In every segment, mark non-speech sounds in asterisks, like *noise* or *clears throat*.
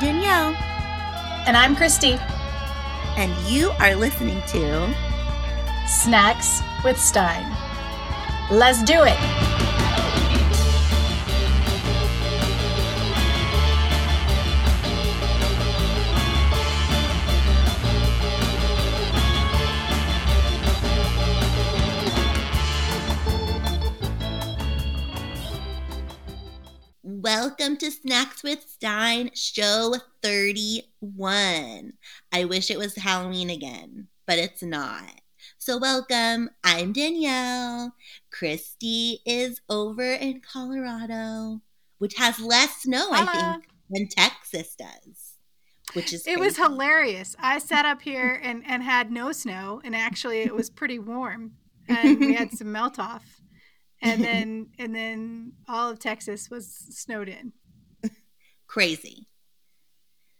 I'm Danielle. And I'm Christy. And you are listening to Snacks with Stine. Let's do it. To Snacks with Stine, show 31. I wish it was Halloween again, but it's not. So, welcome. I'm Danielle. Christy is over in Colorado, which has less snow, I think, than Texas does. Which is it crazy. was hilarious. I sat up here *laughs* and, and had no snow, and actually it was pretty warm, and we had some melt off, and *laughs* then and then all of Texas was snowed in. Crazy.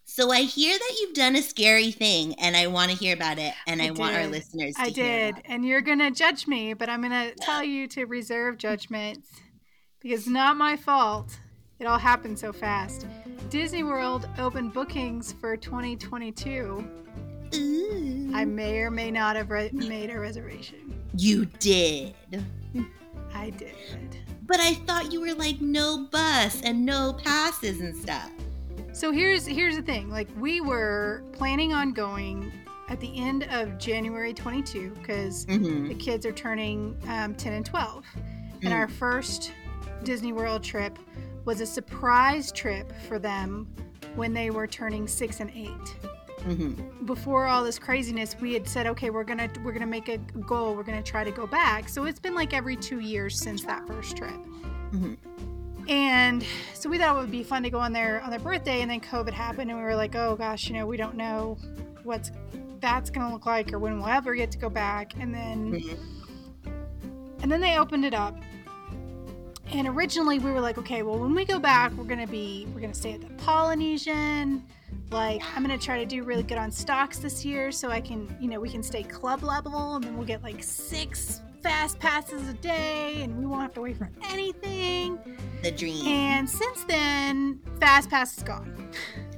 So I hear that you've done a scary thing, and I want to hear about it, and I, I want our listeners to I hear did, and you're gonna judge me, but I'm gonna tell you to reserve judgment because it's not my fault. It all happened so fast. Disney World opened bookings for 2022. Ooh. I may or may not have re- made a reservation. You did. *laughs* I did. But I thought you were like no bus and no passes and stuff. So here's here's the thing. Like we were planning on going at the end of January 22 because Mm-hmm. the kids are turning um, 10 and 12, and Mm. our first Disney World trip was a surprise trip for them when they were turning six and eight. Mm-hmm. Before all this craziness, we had said, okay, we're gonna we're gonna make a goal. We're gonna try to go back. So it's been like every two years since that first trip. Mhm. And so we thought it would be fun to go on their on their birthday, and then COVID happened, and we were like, oh gosh, you know, we don't know what's that's gonna look like or when we'll ever get to go back. And then Mhm. and then they opened it up. And originally we were like, okay, well when we go back, we're gonna be we're gonna stay at the Polynesian. Like I'm gonna try to do really good on stocks this year so I can, you know, we can stay club level and then we'll get like six fast passes a day and we won't have to wait for anything. The dream. And since then, fast pass is gone.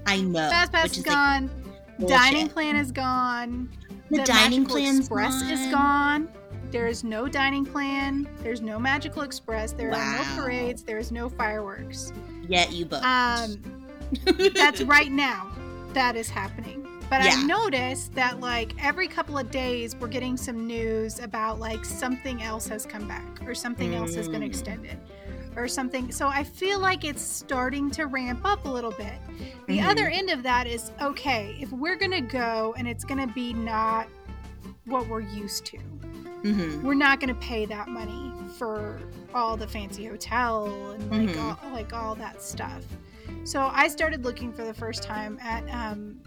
I know. Fast pass is is gone. bullshit. dining plan is gone. The dining plan Express is gone. gone. There is no dining plan. There's no Magical Express. There are no parades. There is no fireworks. Yet you booked. Um, that's *laughs* right now. That is happening. But Yeah. I noticed that like every couple of days we're getting some news about like something else has come back or something else has been Mm. extended or something. So I feel like it's starting to ramp up a little bit. The Mhm. other end of that is okay, if we're going to go and it's going to be not what we're used to. Mhm. We're not going to pay that money for all the fancy hotel and like Mhm. all, like all that stuff. So I started looking for the first time at um,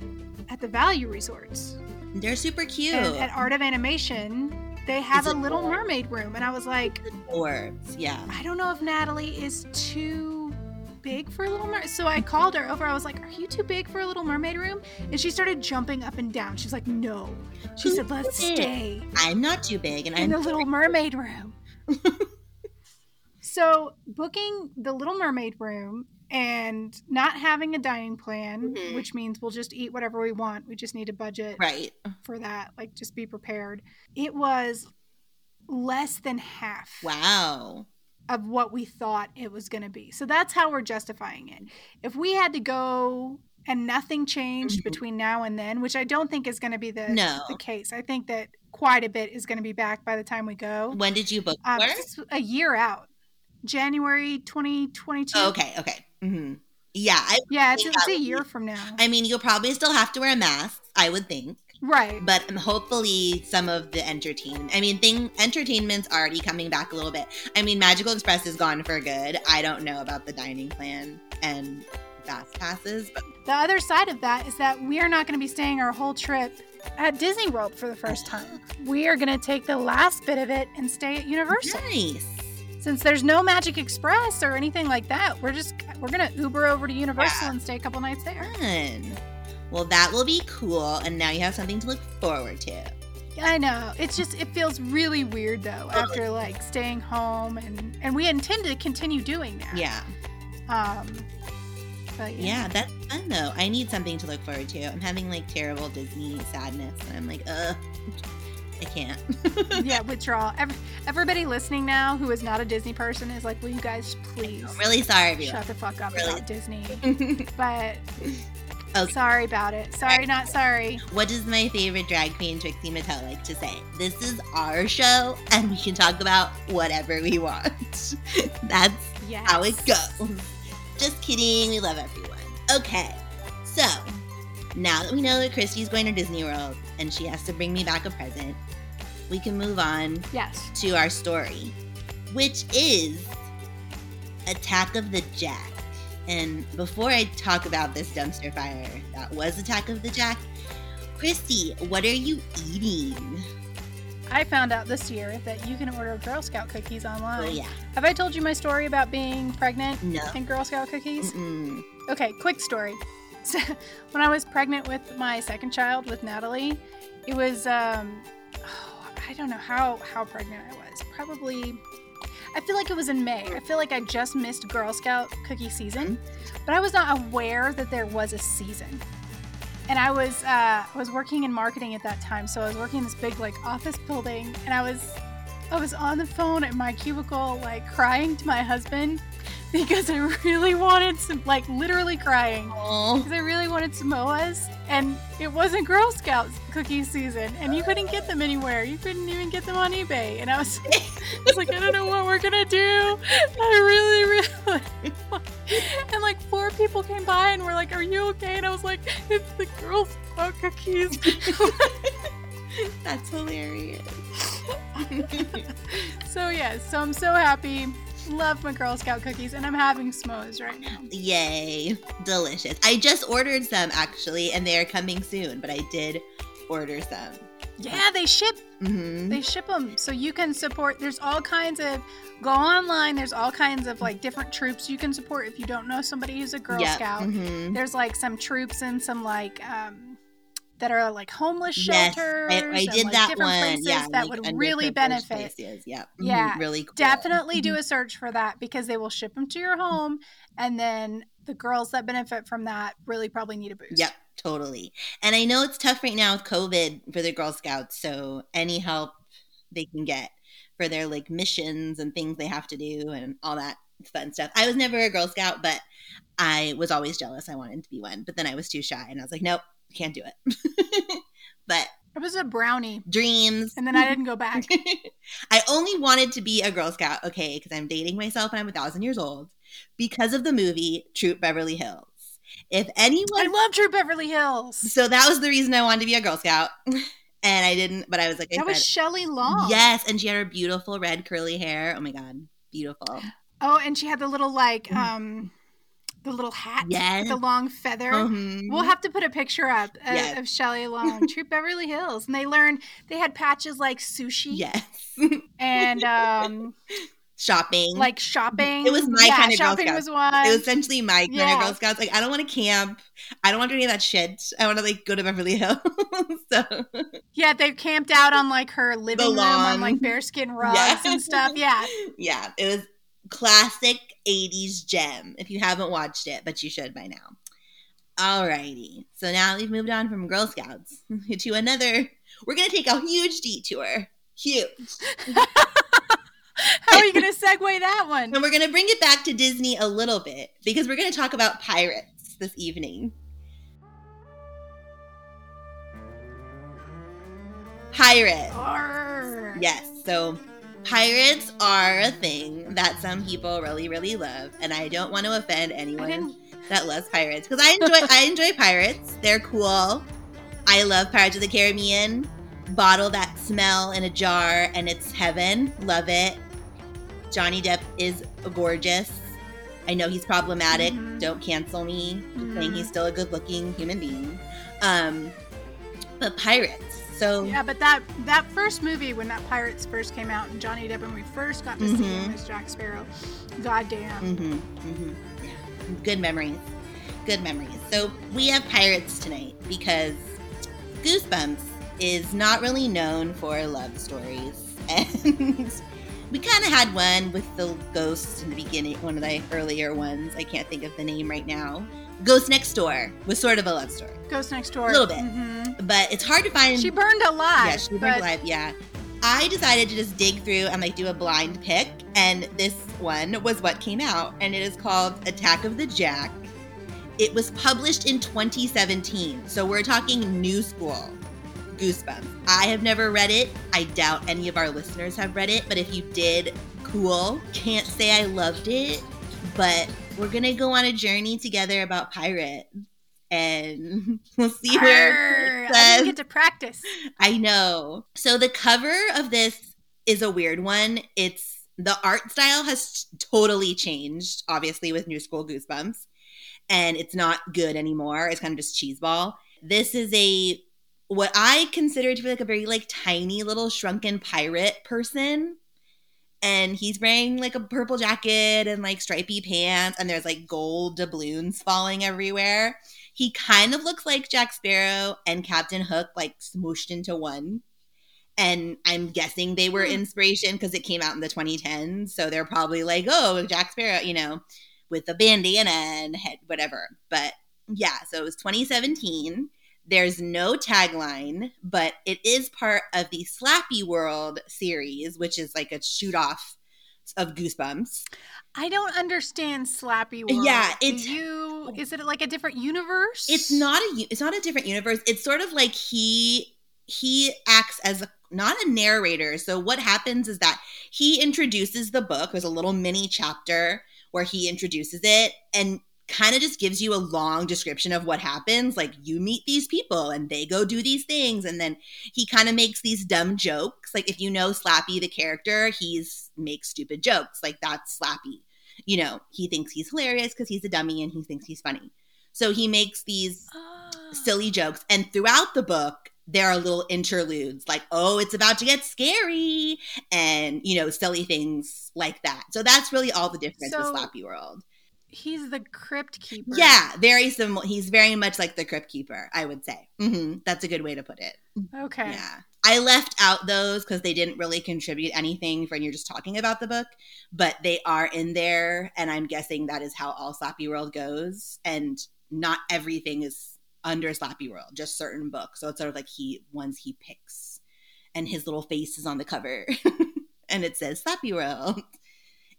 at the value resorts They're super cute. and at Art of Animation. They have a Little? Mermaid room, and I was like, Orbs, yeah. I don't know if Natalie is too big for a Little Mermaid. So I called her over. I was like, Are you too big for a Little Mermaid room? And she started jumping up and down. She's like, No. She Who's said, Let's stay I'm not too big, and in I'm the Little Mermaid room. *laughs* so booking the Little Mermaid room and not having a dining plan, Mhm. which means we'll just eat whatever we want. We just need a budget right. for that. Like, just be prepared. It was less than half Wow. of what we thought it was going to be. So that's how we're justifying it. If we had to go and nothing changed Mhm. between now and then, which I don't think is going to be the, No. the case. I think that quite a bit is going to be back by the time we go. When did you book Um, a year out. January 2022. Oh, okay, okay. Hmm Yeah, I, Yeah, it's, a would be- year from now. I mean, you'll probably still have to wear masks, I would think. right. But um, hopefully, some of the entertainment. I mean, thing entertainment's already coming back a little bit. I mean, Magical Express is gone for good. I don't know about the dining plan and fast passes, but The other side of that is that we are not going to be staying our whole trip at Disney World for the first time. We are going to take the last bit of it and stay at Universal. nice. Since there's no Magic Express or anything like that, we're just we're to Uber over to Universal Yeah. and stay a couple nights there. Fun. Well, that will be cool, and now you have something to look forward to. I know. It's just it feels really weird though after like staying home and and we intend to continue doing that. Yeah. Um But Yeah, yeah. that's fun though. I need something to look forward to. I'm having like terrible Disney sadness, and I'm like, ugh, I can't. *laughs* *laughs* yeah, withdrawal. Every, everybody listening now who is not a Disney person is like, will you guys please I'm really sorry, shut the fuck up Really. about Disney? *laughs* But Okay. sorry about it. Sorry, not sorry. What does my favorite drag queen Trixie Mattel like to say? This is our show, and we can talk about whatever we want. That's Yes. how it goes. Just kidding. We love everyone. Okay, so now that we know that Christy's going to Disney World and she has to bring me back a present, we can move on Yes. to our story, which is Attack of the Jack. And before I talk about this dumpster fire that was Attack of the Jack, Christy, what are you eating? I found out this year that you can order Girl Scout cookies online. Oh yeah, Have I told you my story about being pregnant no. and Girl Scout cookies? Mm-mm. Okay, quick story. *laughs* So, when I was pregnant with my second child with Natalie, it was um I don't know how how pregnant I was. Probably I feel like it was in May. I feel like I just missed Girl Scout cookie season, but I was not aware that there was a season. And I was uh, I was working in marketing at that time, so I was working in this big like office building, and I was I was on the phone at my cubicle, like crying to my husband *laughs* because I really wanted some, like literally crying because I really wanted Samoas, and it wasn't Girl Scouts cookie season, and you couldn't get them anywhere. You couldn't even get them on eBay, and I was, *laughs* I was like, I don't know what we're gonna do. I really, really, *laughs* and like four people came by and were like, "Are you okay?" And I was like, "It's the Girl Scout cookies." that's hilarious. so yeah, so I'm so happy. Love my Girl Scout cookies, and I'm having Samoas right now. Yay, delicious. I just ordered some actually, and they are coming soon, but I did order some. Yeah, they ship hmm They ship them so you can support. There's all kinds of go online. There's all kinds of like different troops you can support if you don't know somebody who's a Girl Yep, Scout. mhm. There's like some troops and some like um that are like homeless Yes, shelters. I, I and, did like, that different one. Places Yeah, that like would really benefit. Places. Yep. Mm-hmm, yeah, really cool. Definitely do mm-hmm. a search for that because they will ship them to your home, and then the girls that benefit from that really probably need a boost. Yep, totally. And I know it's tough right now with COVID for the Girl Scouts, so any help they can get for their like missions and things they have to do and all that fun stuff. I was never a Girl Scout, but I was always jealous. I wanted to be one, but then I was too shy and I was like, nope, can't do it. *laughs* but It was a brownie, dreams. and then I didn't go back. *laughs* I only wanted to be a Girl Scout, okay, because I'm dating myself and I'm a thousand years old because of the movie Troop Beverly Hills. If anyone I love Troop Beverly Hills. so that was the reason I wanted to be a Girl Scout. *laughs* And I didn't, but I was like, I That was Shelley Long. yes. And she had her beautiful red curly hair. Oh my God. Beautiful. Oh, and she had the little like Mhm. um the little hat Yes. the long feather. Mhm. We'll have to put a picture up of, Yes. of Shelley Long, *laughs* Troop Beverly Hills, and they learned they had patches like sushi yes. *laughs* and um Shopping. like shopping. It was my yeah, kind of Girl shopping Scout. was one. it was essentially my kind Yeah. of Girl Scouts. Like, I don't want to camp. I don't want to do any of that shit. I want to like go to Beverly Hills. *laughs* so yeah, they camped out on like her living room on like bearskin rugs Yeah. and stuff. Yeah. yeah, it was classic 80s gem if you haven't watched it, but you should by now. Alrighty. So now we've moved on from Girl Scouts *laughs* to another. We're going to take a huge detour. Huge. *laughs* How are you gonna segue that one? And we're going to bring it back to Disney a little bit because we're going to talk about pirates this evening. Pirates. Arr. Yes. So pirates are a thing that some people really, really love. And I don't want to offend anyone that loves pirates because I enjoy I enjoy pirates. They're cool. I love Pirates of the Caribbean. Bottle that smell in a jar and it's heaven. Love it. Johnny Depp is gorgeous. I know he's problematic. Mhm. Don't cancel me. Just saying he's still a good-looking human being. Um, but pirates. So Yeah, but that that first movie when that Pirates first came out and Johnny Depp when we first got to see him Mhm. as Jack Sparrow, goddamn. Mm-hmm, mm-hmm. Yeah. Good memories. Good memories. So we have pirates tonight because Goosebumps is not really known for love stories. *laughs* And we kind of had one with the ghost in the beginning, one of the earlier ones. I can't think of the name right now. Ghost Next Door was sort of a love story, Ghost Next Door. A little bit. Mhm. But it's hard to find. She burned alive. yeah, she burned but alive. Yeah. I decided to just dig through and like do a blind pick, and this one was what came out, and it is called Attack of the Jack. It was published in 2017, so we're talking new school. Goosebumps. I have never read it. I doubt any of our listeners have read it, but if you did, cool. Can't say I loved it, but we're gonna go on a journey together about pirates, and *laughs* we'll see where Arr, I didn't get to practice. I know. So the cover of this is a weird one. It's the art style has totally changed, obviously, with New School Goosebumps, and it's not good anymore. It's kind of just cheeseball. This is a what I consider to be like a very like tiny little shrunken pirate person. And he's wearing like a purple jacket and like stripy pants, and there's like gold doubloons falling everywhere. He kind of looks like Jack Sparrow and Captain Hook, like smooshed into one. And I'm guessing they were Hmm. inspiration because it came out in the 2010s. So they're probably like, oh, Jack Sparrow, you know, with a bandana and head, whatever. But yeah, so it was 2017. There's no tagline, but it is part of the Slappy World series, which is like a shoot off of Goosebumps. I don't understand Slappy uh, World. Yeah, Do it's- you. Oh. Is it like a different universe? it's not a it's not a different universe it's sort of like he he acts as a, not a narrator so what happens is that he introduces the book there's a little mini chapter where he introduces it and kind of just gives you a long description of what happens like you meet these people and they go do these things and then he kind of makes these dumb jokes like if you know slappy the character he's makes stupid jokes like that's slappy you know he thinks he's hilarious because he's a dummy and he thinks he's funny so he makes these Ah. silly jokes. And throughout the book, there are little interludes like, oh, it's about to get scary, and, you know, silly things like that. So that's really all the difference So- with Slappy World. He's the crypt keeper. Yeah, very similar. He's very much like the Crypt Keeper, I would say. hmm That's a good way to put it. Okay. Yeah. I left out those because they didn't really contribute anything when you're just talking about the book, but they are in there. And I'm guessing that is how all Slappy World goes. And not everything is under Slappy World, just certain books. So it's sort of like he ones he picks. And his little face is on the cover. *laughs* and it says Slappy World.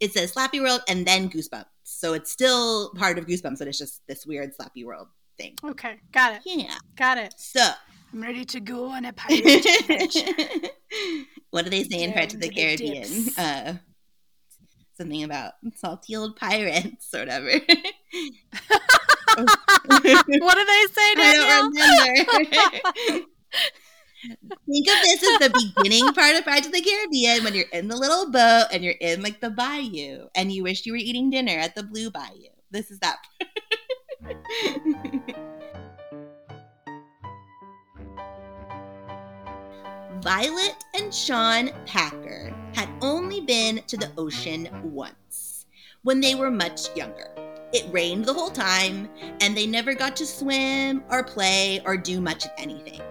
It says Slappy World and then Goosebumps. So it's still part of Goosebumps, but it's just this weird Slappy World thing. Okay. Got it. Yeah. Got it. So I'm ready to go on a pirate *laughs* adventure. what do they say in Pirates of the Caribbean? uh, something about salty old pirates, or whatever. *laughs* *laughs* what do they say, Danielle? I don't remember. Think of this as the beginning part of Pirates of the Caribbean when you're in the little boat and you're in like the bayou and you wish you were eating dinner at the Blue Bayou. This is that. Violet and Sean Packer had only been to the ocean once when they were much younger. It rained the whole time, and they never got to swim or play or do much of anything.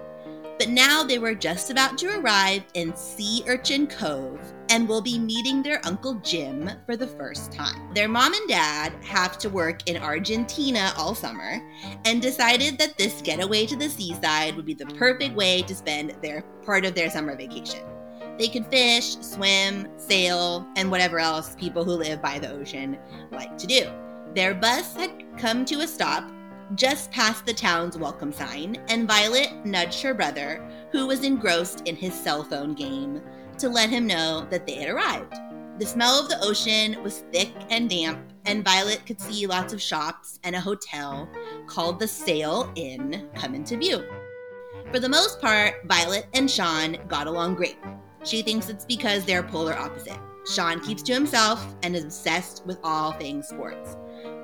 But now they were just about to arrive in Sea Urchin Cove and will be meeting their Uncle Jim for the first time. Their mom and dad have to work in Argentina all summer and decided that this getaway to the seaside would be the perfect way to spend their part of their summer vacation. They could fish, swim, sail, and whatever else people who live by the ocean like to do. Their bus had come to a stop just past the town's welcome sign, and Violet nudged her brother, who was engrossed in his cell phone game, to let him know that they had arrived. The smell of the ocean was thick and damp, and Violet could see lots of shops and a hotel called the Sail Inn come into view. For the most part, Violet and Sean got along great. She thinks it's because they're polar opposite. Sean keeps to himself and is obsessed with all things sports.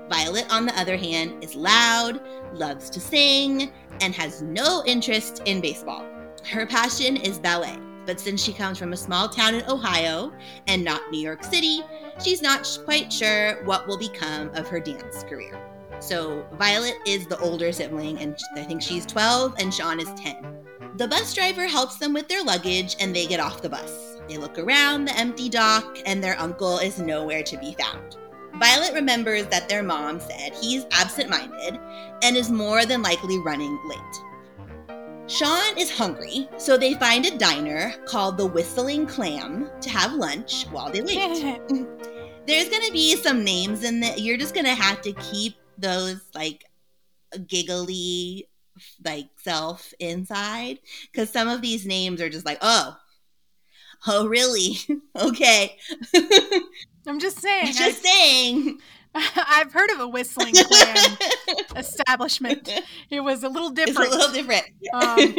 Violet, on the other hand, is loud, loves to sing, and has no interest in baseball. Her passion is ballet, but since she comes from a small town in Ohio and not New York City, she's not quite sure what will become of her dance career. So, Violet is the older sibling, and I think she's 12 and Sean is 10. The bus driver helps them with their luggage and they get off the bus. They look around the empty dock, and their uncle is nowhere to be found. Violet remembers that their mom said he's absent minded and is more than likely running late. Sean is hungry, so they find a diner called the Whistling Clam to have lunch while they wait. *laughs* There's gonna be some names in that you're just gonna have to keep those like giggly like self inside because some of these names are just like oh oh really *laughs* okay *laughs* I'm just saying. just I, saying *laughs* I've heard of a whistling clam establishment. It was a little it's a different. little different Um,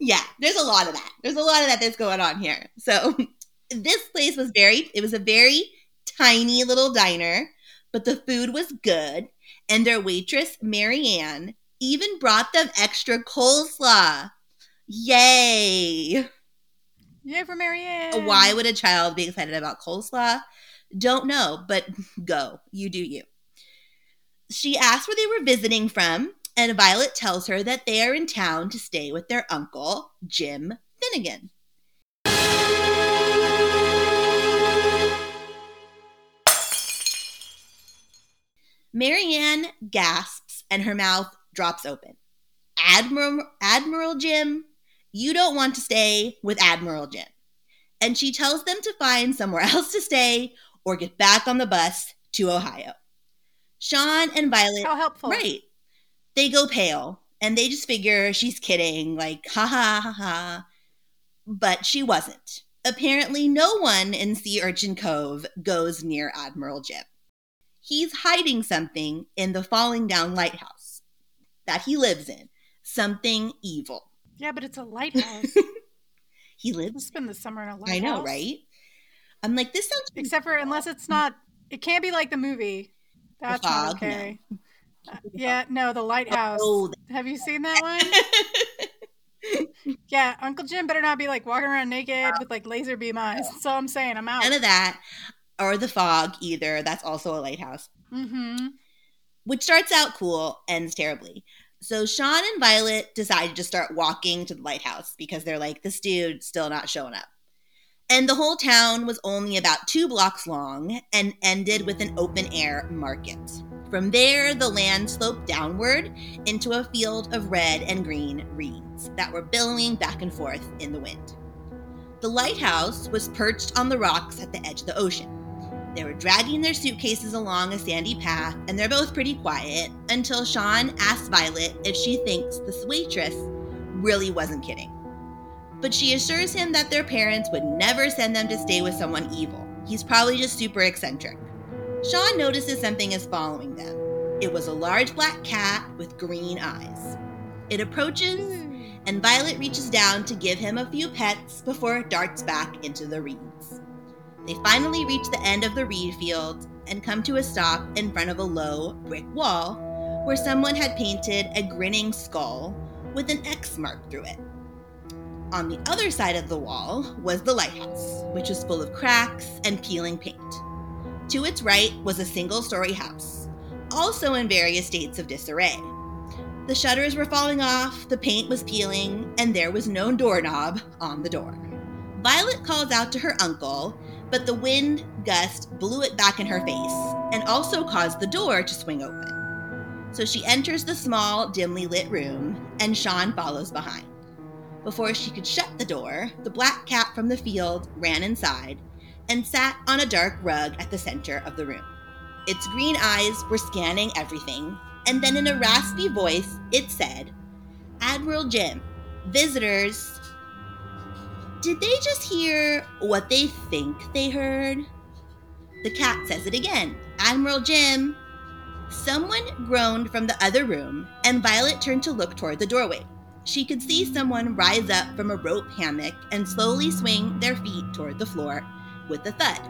yeah there's a lot of that there's a lot of that that's going on here so this place was very it was a very tiny little diner but the food was good and their waitress marianne even brought them extra coleslaw yay. Yay for Marianne. why would a child be excited about coleslaw? Don't know but go. You do you. She asks where they were visiting from and violet tells her that they are in town to stay with their uncle jim finnegan. Marianne gasps and her mouth drops open. Admiral admiral jim you don't want to stay with admiral jim and she tells them to find somewhere *laughs* else to stay or get back on the bus to Ohio. Sean and Violet, How helpful. right? They go pale and they just figure she's kidding, like, ha ha ha ha. But she wasn't. Apparently, no one in Sea Urchin Cove goes near Admiral Jim. He's hiding something in the falling down lighthouse that he lives in, something evil. Yeah, but it's a lighthouse. *laughs* He lives. spend the summer in a lighthouse. I know, right? I'm like, this sounds Except for unless it's not, it can't be like the movie. That's not fog, no. okay. Uh, yeah, no, the lighthouse. Oh, Have you seen that one? *laughs* yeah, Uncle Jim better not be like walking around naked with like laser beam eyes. That's all I'm saying. I'm out. None of that, or the fog either. That's also a lighthouse, Mm-hmm. which starts out cool, ends terribly. So Sean and Violet decide to start walking to the lighthouse because they're like, this dude's still not showing up. And the whole town was only about two blocks long and ended with an open air market. From there, the land sloped downward into a field of red and green reeds that were billowing back and forth in the wind. The lighthouse was perched on the rocks at the edge of the ocean. They were dragging their suitcases along a sandy path, and they're both pretty quiet until Sean asks Violet if she thinks this waitress really wasn't kidding. But she assures him that their parents would never send them to stay with someone evil. He's probably just super eccentric. Sean notices something is following them. It was a large black cat with green eyes. It approaches, hmm. and Violet reaches down to give him a few pets before it darts back into the reeds. They finally reach the end of the reed field and come to a stop in front of a low brick wall where someone had painted a grinning skull with an X mark through it. On the other side of the wall was the lighthouse, which was full of cracks and peeling paint. To its right was a single story house, also in various states of disarray. The shutters were falling off, the paint was peeling, and there was no doorknob on the door. Violet calls out to her uncle, but the wind gust blew it back in her face and also caused the door to swing open. So she enters the small, dimly lit room, and Sean follows behind. Before she could shut the door, the black cat from the field ran inside and sat on a dark rug at the center of the room. Its green eyes were scanning everything, and then in a raspy voice, it said, Admiral Jim, visitors. Did they just hear what they think they heard? The cat says it again Admiral Jim. Someone groaned from the other room, and Violet turned to look toward the doorway. She could see someone rise up from a rope hammock and slowly swing their feet toward the floor with a thud.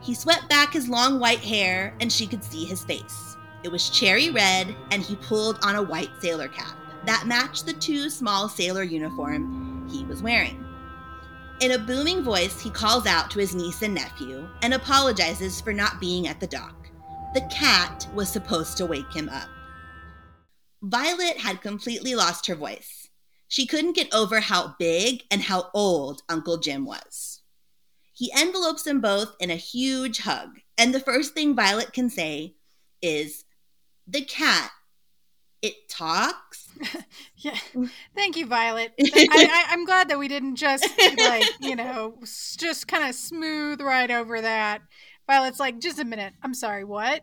He swept back his long white hair, and she could see his face. It was cherry red, and he pulled on a white sailor cap that matched the two small sailor uniform he was wearing. In a booming voice, he calls out to his niece and nephew and apologizes for not being at the dock. The cat was supposed to wake him up. Violet had completely lost her voice. She couldn't get over how big and how old Uncle Jim was. He envelopes them both in a huge hug, and the first thing Violet can say is, The cat, it talks. *laughs* Yeah. Mm. Thank you, Violet. *laughs* I, I, I'm glad that we didn't just like, you know, just kind of smooth right over that. Violet's like, just a minute. I'm sorry, what?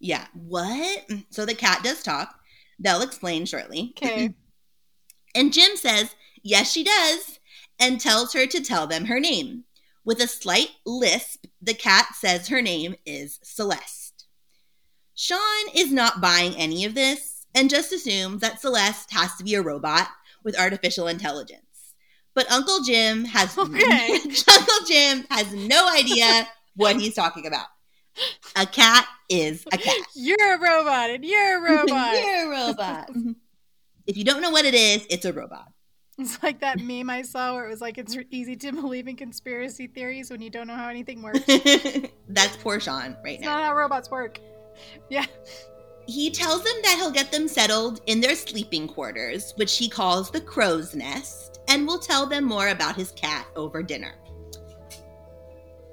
Yeah, what? Mm, so the cat does talk. They'll explain shortly. *clears throat* Okay. And Jim says, Yes, she does, and tells her to tell them her name. With a slight lisp, the cat says her name is Celeste. Sean is not buying any of this and just assume that Celeste has to be a robot with artificial intelligence. But Uncle Jim has *laughs* Okay. *laughs* Uncle Jim has no idea what he's talking about. A cat is a cat. *laughs* You're a robot and you're a robot. You're a robot. if you don't know what it is, it's a robot. It's like that meme I saw where it was like, it's easy to believe in conspiracy theories when you don't know how anything works. That's poor Sean right It's now. not how robots work. Yeah. He tells them that he'll get them settled in their sleeping quarters, which he calls the crow's nest, and will tell them more about his cat over dinner.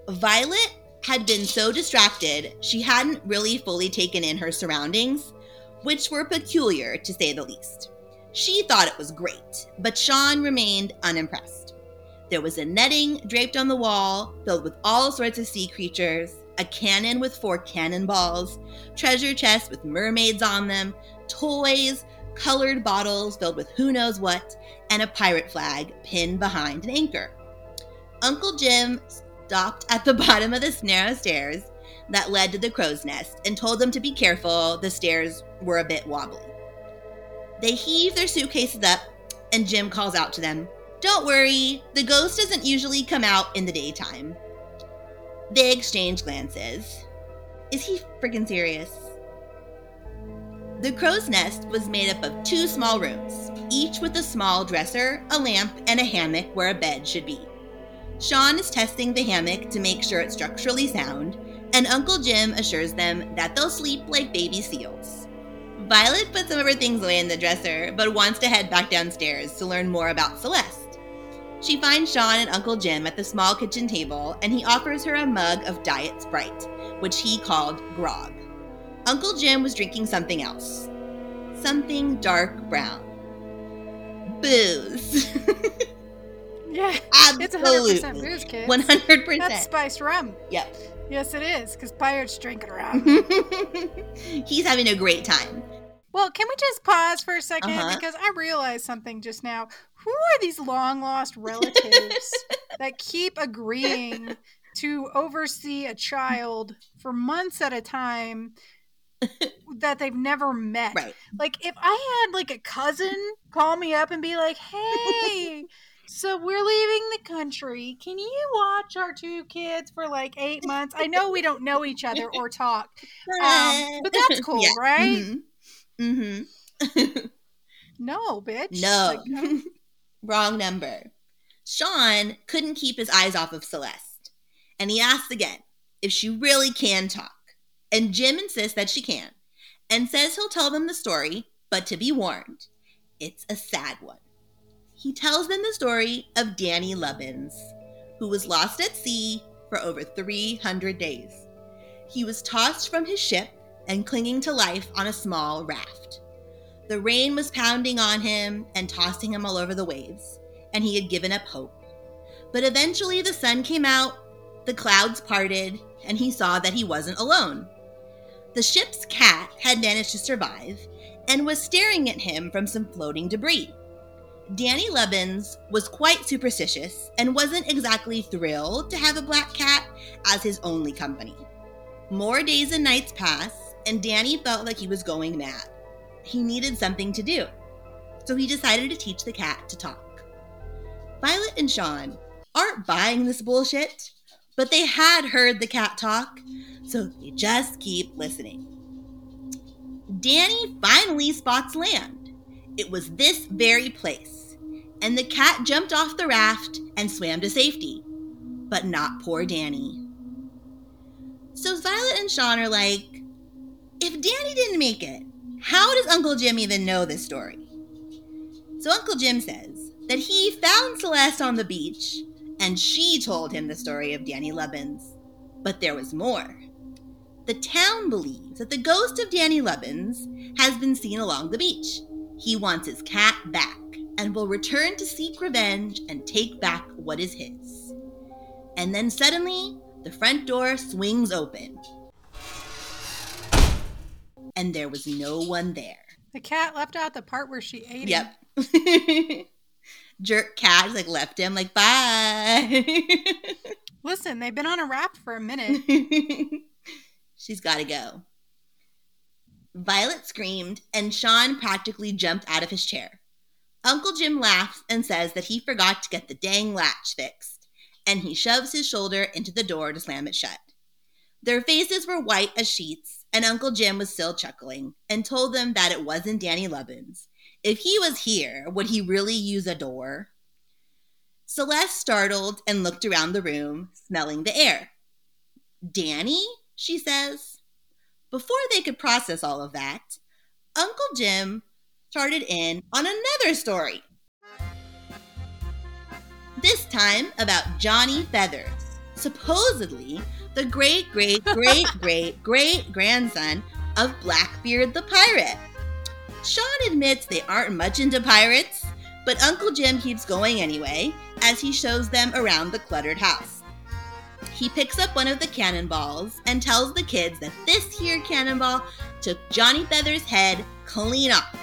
Violet had been so distracted, she hadn't really fully taken in her surroundings, which were peculiar to say the least. She thought it was great, but Sean remained unimpressed. There was a netting draped on the wall filled with all sorts of sea creatures, a cannon with four cannonballs, treasure chests with mermaids on them, toys, colored bottles filled with who knows what, and a pirate flag pinned behind an anchor. Uncle Jim stopped at the *laughs* bottom of this narrow stairs that led to the crow's nest and told them to be careful, the stairs were a bit wobbly. They heave their suitcases up, and Jim calls out to them, Don't worry, the ghost doesn't usually come out in the daytime. They exchange glances. Is he freaking serious? The crow's nest was made up of two small rooms, each with a small dresser, a lamp, and a hammock where a bed should be. Sean is testing the hammock to make sure it's structurally sound, and Uncle Jim assures them that they'll sleep like baby seals. Violet puts some of her things away in the dresser, but wants to head back downstairs to learn more about Celeste. She finds Sean and Uncle Jim at the small kitchen table, and he offers her a mug of Diet Sprite, which he called grog. Uncle Jim was drinking something else. Something dark brown. Booze. *laughs* Yeah. It's 100% Absolutely. booze, kids. 100%. That's spiced rum. Yep. Yes, it is, because pirates drink it around. *laughs* He's having a great time. well, can we just pause for a 2nd Uh-huh. Because I realized something just now. Who are these long lost relatives *laughs* that keep agreeing to oversee a child for months at a time that they've never met? Right. Like, if I had like a cousin call me up and be like, hey, so we're leaving the country. Can you watch our two kids for like eight months? I know we don't know each other or talk, um, but that's cool, Yeah. right? Mm-hmm. Mm-hmm. *laughs* No, bitch. No. Like, Wrong number. Sean couldn't keep his eyes off of Celeste, and he asks again if she really can talk. And Jim insists that she can, and says he'll tell them the story, but to be warned, it's a sad one. He tells them the story of Danny Lubbins, who was lost at sea for over 300 days. He was tossed from his ship and clinging to life on a small raft. The rain was pounding on him and tossing him all over the waves, and he had given up hope. But eventually the sun came out, the clouds parted, and he saw that he wasn't alone. The ship's cat had managed to survive and was staring at him from some floating debris. Danny Lubbins was quite superstitious and wasn't exactly thrilled to have a black cat as his only company. More days and nights passed, and Danny felt like he was going mad he needed something to do. So he decided to teach the cat to talk. Violet and Sean aren't buying this bullshit, but they had heard the cat talk, so they just keep listening. Danny finally spots land. It was this very place, and the cat jumped off the raft and swam to safety. But not poor Danny. So Violet and Sean are like, if Danny didn't make it, how does Uncle Jim even know this story? So Uncle Jim says that he found Celeste on the beach and she told him the story of Danny Lubbins. But there was more. The town believes that the ghost of Danny Lubbins has been seen along the beach. He wants his cat back and will return to seek revenge and take back what is his. And then suddenly, the front door swings open. And there was no one there. The cat left out the part where she ate Yep. him. *laughs* Jerk cat like left him like bye. *laughs* Listen, they've been on a wrap for a minute. *laughs* She's got to go. Violet screamed, and Sean practically jumped out of his chair. Uncle Jim laughs and says that he forgot to get the dang latch fixed, and he shoves his shoulder into the door to slam it shut. Their faces were white as sheets, and Uncle Jim was still chuckling and told them that it wasn't Danny Lubbins. If he was here, would he really use a door? Celeste startled and looked around the room, smelling the air. Danny? she says. Before they could process all of that, Uncle Jim started in on another story. This time about Johnny Feathers, supposedly the great, great, great, *laughs* great, great grandson of Blackbeard the pirate. Sean admits they aren't much into pirates, but Uncle Jim keeps going anyway as he shows them around the cluttered house. He picks up one of the cannonballs and tells the kids that this here cannonball took Johnny Feather's head clean off.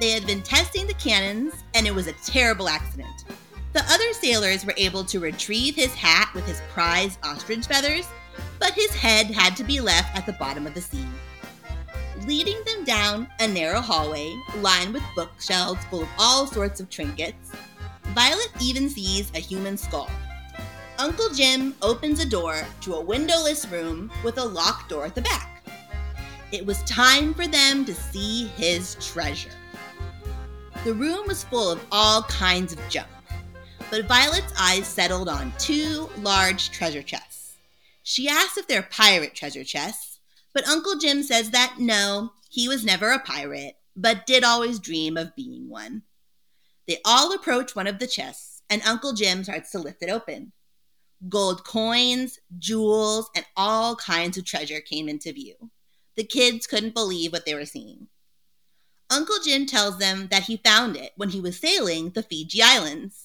They had been testing the cannons and it was a terrible accident. The other sailors were able to retrieve his hat with his prized ostrich feathers, but his head had to be left at the bottom of the sea. Leading them down a narrow hallway lined with bookshelves full of all sorts of trinkets, Violet even sees a human skull. Uncle Jim opens a door to a windowless room with a locked door at the back. It was time for them to see his treasure. The room was full of all kinds of junk, but Violet's eyes settled on two large treasure chests. She asks if they're pirate treasure chests, but Uncle Jim says that no, he was never a pirate, but did always dream of being one. They all approach one of the chests, and Uncle Jim starts to lift it open. Gold coins, jewels, and all kinds of treasure came into view. The kids couldn't believe what they were seeing. Uncle Jim tells them that he found it when he was sailing the Fiji Islands,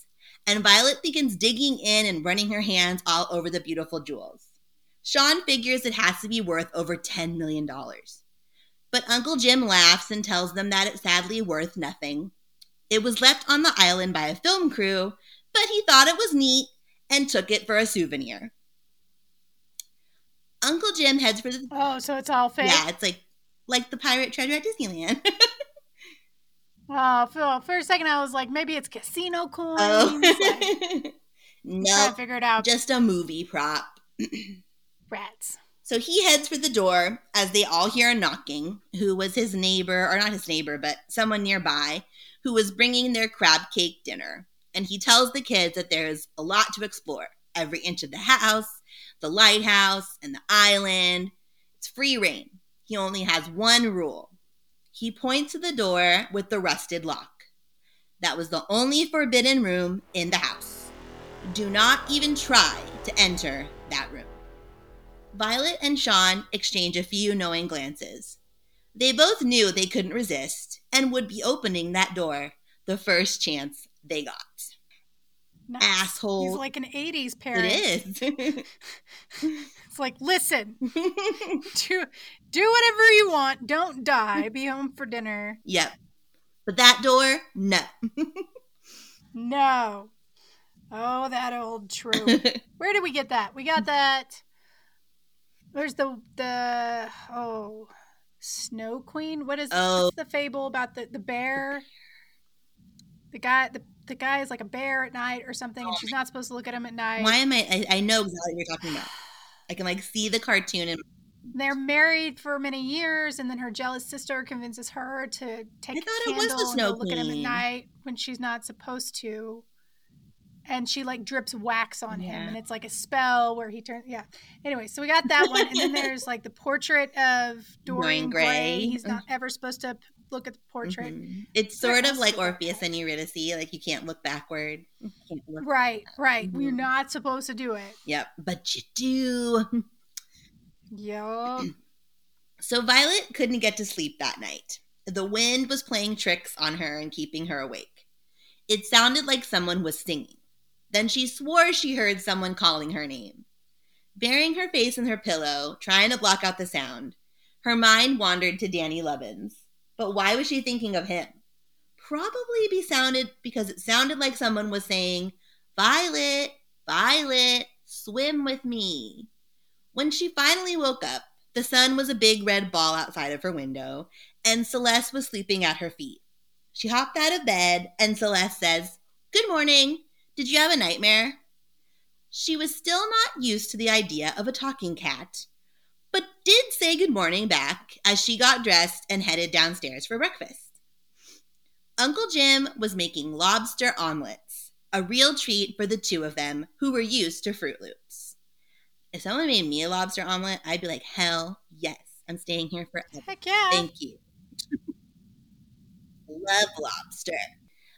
and Violet begins digging in and running her hands all over the beautiful jewels. Sean figures it has to be worth over $10 million. But Uncle Jim laughs and tells them that it's sadly worth nothing. It was left on the island by a film crew, but he thought it was neat and took it for a souvenir. Uncle Jim heads for the Oh, so it's all fake. yeah, it's like like the pirate treasure at Disneyland. *laughs* Oh, for, for a second I was like, maybe it's casino oh. coins. oh, Like, *laughs* no, figure it out. just a movie prop. *clears throat* Rats. So he heads for the door as they all hear a knocking, who was his neighbor, or not his neighbor, but someone nearby, who was bringing their crab cake dinner. And he tells the kids that there's a lot to explore every inch of the house, the lighthouse, and the island. It's free rein. He only has one rule. He points to the door with the rusted lock. That was the only forbidden room in the house. Do not even try to enter that room. Violet and Sean exchange a few knowing glances. They both knew they couldn't resist and would be opening that door the first chance they got. Nice. Asshole. He's like an 80s parent. It is. *laughs* It's like, listen, *laughs* *laughs* do, do whatever you want. Don't die. Be home for dinner. yep. But that door, no. *laughs* No. Oh, that old trope. *laughs* Where did we get that? We got that. Where's the the oh Snow Queen. What is Oh. the fable about the the bear? The guy the the guy is like a bear at night or something, and she's oh. not supposed to look at him at night. Why am I, I? I know exactly what you're talking about. I can like see the cartoon and They're married for many years, and then her jealous sister convinces her to take I a thought it was the candle and Snow go look at him at night when she's not supposed to. And she like drips wax on him, and it's like a spell where he turns. Yeah. Anyway, so we got that one, and then there's like the portrait of *laughs* Dorian Gray. Gray. He's not ever supposed to look at the portrait. Mhm. It's sort of like to be *laughs* a Orpheus and Eurydice, like you can't look backward. Can't look- Right, right. We're Mhm. not supposed to do it. Yep, but you do. *laughs* Yup. So Violet couldn't get to sleep that night. The wind was playing tricks on her and keeping her awake. It sounded like someone was singing. Then she swore she heard someone calling her name. Burying her face in her pillow, trying to block out the sound, her mind wandered to Danny Lovins. But why was she thinking of him? Probably be sounded because it sounded like someone was saying, Violet, Violet, swim with me. When she finally woke up, the sun was a big red ball outside of her window, and Celeste was sleeping at her feet. She hopped out of bed, and Celeste says, Good morning. Did you have a nightmare? She was still not used to the idea of a talking cat, but did say good morning back as she got dressed and headed downstairs for breakfast. Uncle Jim was making lobster omelets, a real treat for the two of them who were used to Froot Loops. If someone made me a lobster omelet, I'd be like, hell yes, I'm staying here forever. Heck yeah. Thank you. *laughs* Love lobster.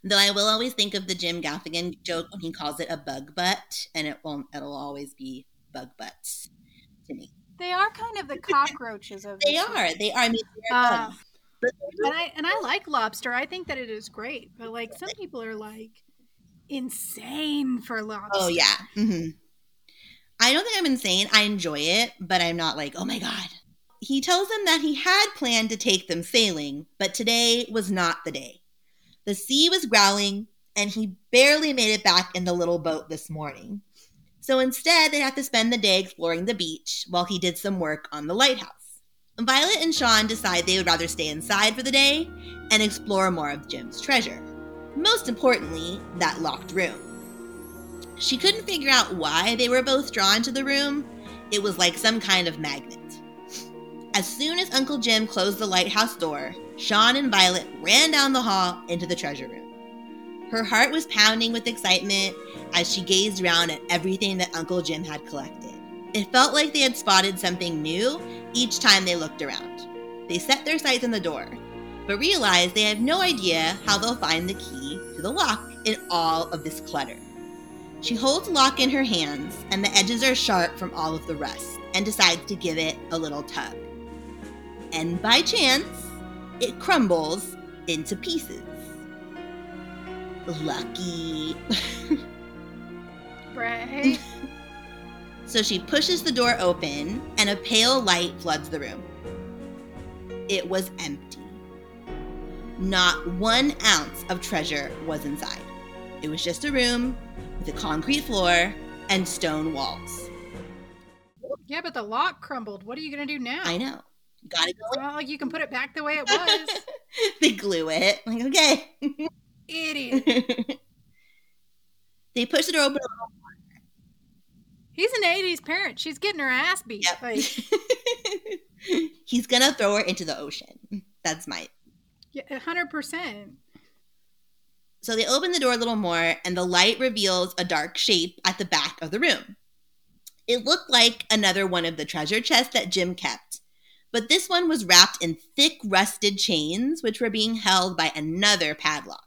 Though I will always think of the Jim Gaffigan joke when he calls it a bug butt, and it won't. It'll always be bug butts to me. They are kind of the *laughs* cockroaches of They are. They are. I mean, Uh, and I and I like lobster. I think that it is great, but like some people are like insane for lobster. oh yeah. hmm I don't think I'm insane. I enjoy it, but I'm not like, oh my god. He tells them that he had planned to take them sailing, but today was not the day. The sea was growling, and he barely made it back in the little boat this morning. So instead, they had to spend the day exploring the beach while he did some work on the lighthouse. Violet and Sean decide they would rather stay inside for the day and explore more of Jim's treasure. Most importantly, that locked room. She couldn't figure out why they were both drawn to the room. It was like some kind of magnet. As soon as Uncle Jim closed the lighthouse door, Sean and Violet ran down the hall into the treasure room. Her heart was pounding with excitement as she gazed around at everything that Uncle Jim had collected. It felt like they had spotted something new each time they looked around. They set their sights on the door, but realized they have no idea how they'll find the key to the lock in all of this clutter. She holds lock in her hands, and the edges are sharp from all of the rust, and decides to give it a little tug. And by chance, it crumbles into pieces. Lucky. *laughs* Right. So she pushes the door open, and a pale light floods the room. It was empty. Not one ounce of treasure was inside. It was just a room with a concrete floor and stone walls. yeah, but the lock crumbled. What are you gonna do now? I know. Gotta It's go. not like you can put it back the way it was. *laughs* they glue it. Like, okay. Idiot. *laughs* they push the door open. He's an '80s parent. She's getting her ass beat. Yep. Like, *laughs* He's gonna throw her into the ocean. That's my yeah, hundred percent. So they open the door a little more, and the light reveals a dark shape at the back of the room. It looked like another one of the treasure chests that Jim kept, but this one was wrapped in thick, rusted chains, which were being held by another padlock.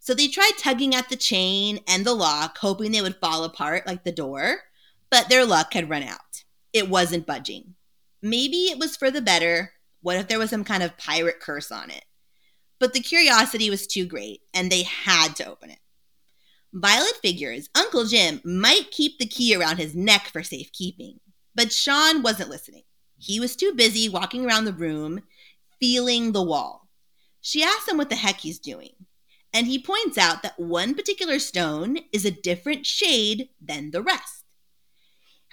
So they tried tugging at the chain and the lock, hoping they would fall apart like the door, but their luck had run out. It wasn't budging. Maybe it was for the better. What if there was some kind of pirate curse on it? But the curiosity was too great, and they had to open it. Violet figures Uncle Jim might keep the key around his neck for safekeeping, but Sean wasn't listening. He was too busy walking around the room, feeling the wall. She asks him what the heck he's doing, and he points out that one particular stone is a different shade than the rest.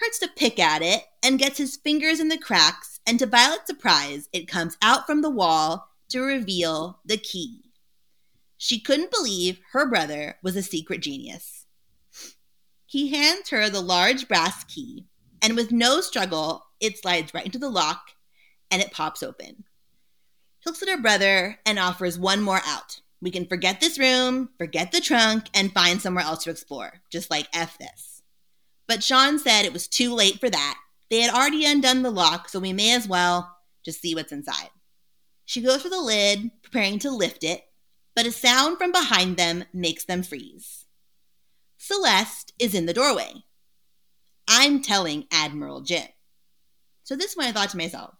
Hurts to pick at it and gets his fingers in the cracks, and to Violet's surprise, it comes out from the wall to reveal the key. She couldn't believe her brother was a secret genius. He hands her the large brass key, and with no struggle, it slides right into the lock and it pops open. He looks at her brother and offers one more out. We can forget this room, forget the trunk, and find somewhere else to explore, just like F this. But Sean said it was too late for that. They had already undone the lock, so we may as well just see what's inside. She goes for the lid, preparing to lift it, but a sound from behind them makes them freeze. Celeste is in the doorway. I'm telling Admiral Jim. So this one I thought to myself,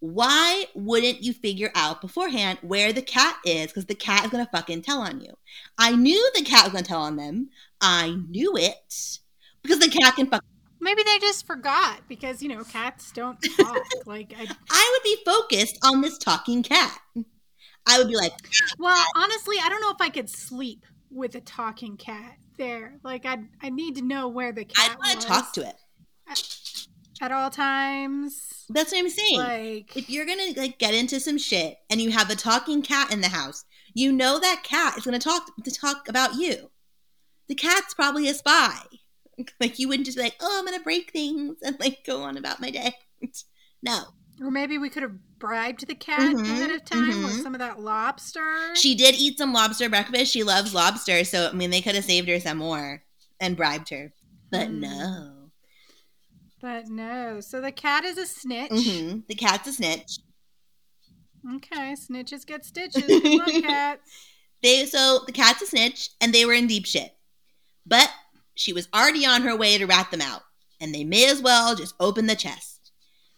why wouldn't you figure out beforehand where the cat is? Because the cat is gonna fucking tell on you. I knew the cat was gonna tell on them. I knew it because the cat can fuck. Maybe they just forgot because you know cats don't *laughs* talk. like I, I would be focused on this talking cat. I would be like, well, honestly, I don't know if I could sleep with a talking cat there. Like I, I need to know where the cat. I want to talk to it. at all times. That's what I'm saying. Like if you're gonna like get into some shit and you have a talking cat in the house, you know that cat is gonna talk to talk about you. The cat's probably a spy. *laughs* Like you wouldn't just be like, oh, I'm gonna break things and like go on about my day. *laughs* no, Or maybe we could have bribed the cat Mhm, ahead of time with mhm. some of that lobster. she did eat some lobster breakfast. She loves lobster, so I mean they could have saved her some more and bribed her, but Mm. no. but no. So the cat is a snitch. hmm The cat's a snitch. Okay, snitches get stitches. Good luck, cat. They so the cat's a snitch, and they were in deep shit. But she was already on her way to rat them out, and they may as well just open the chest.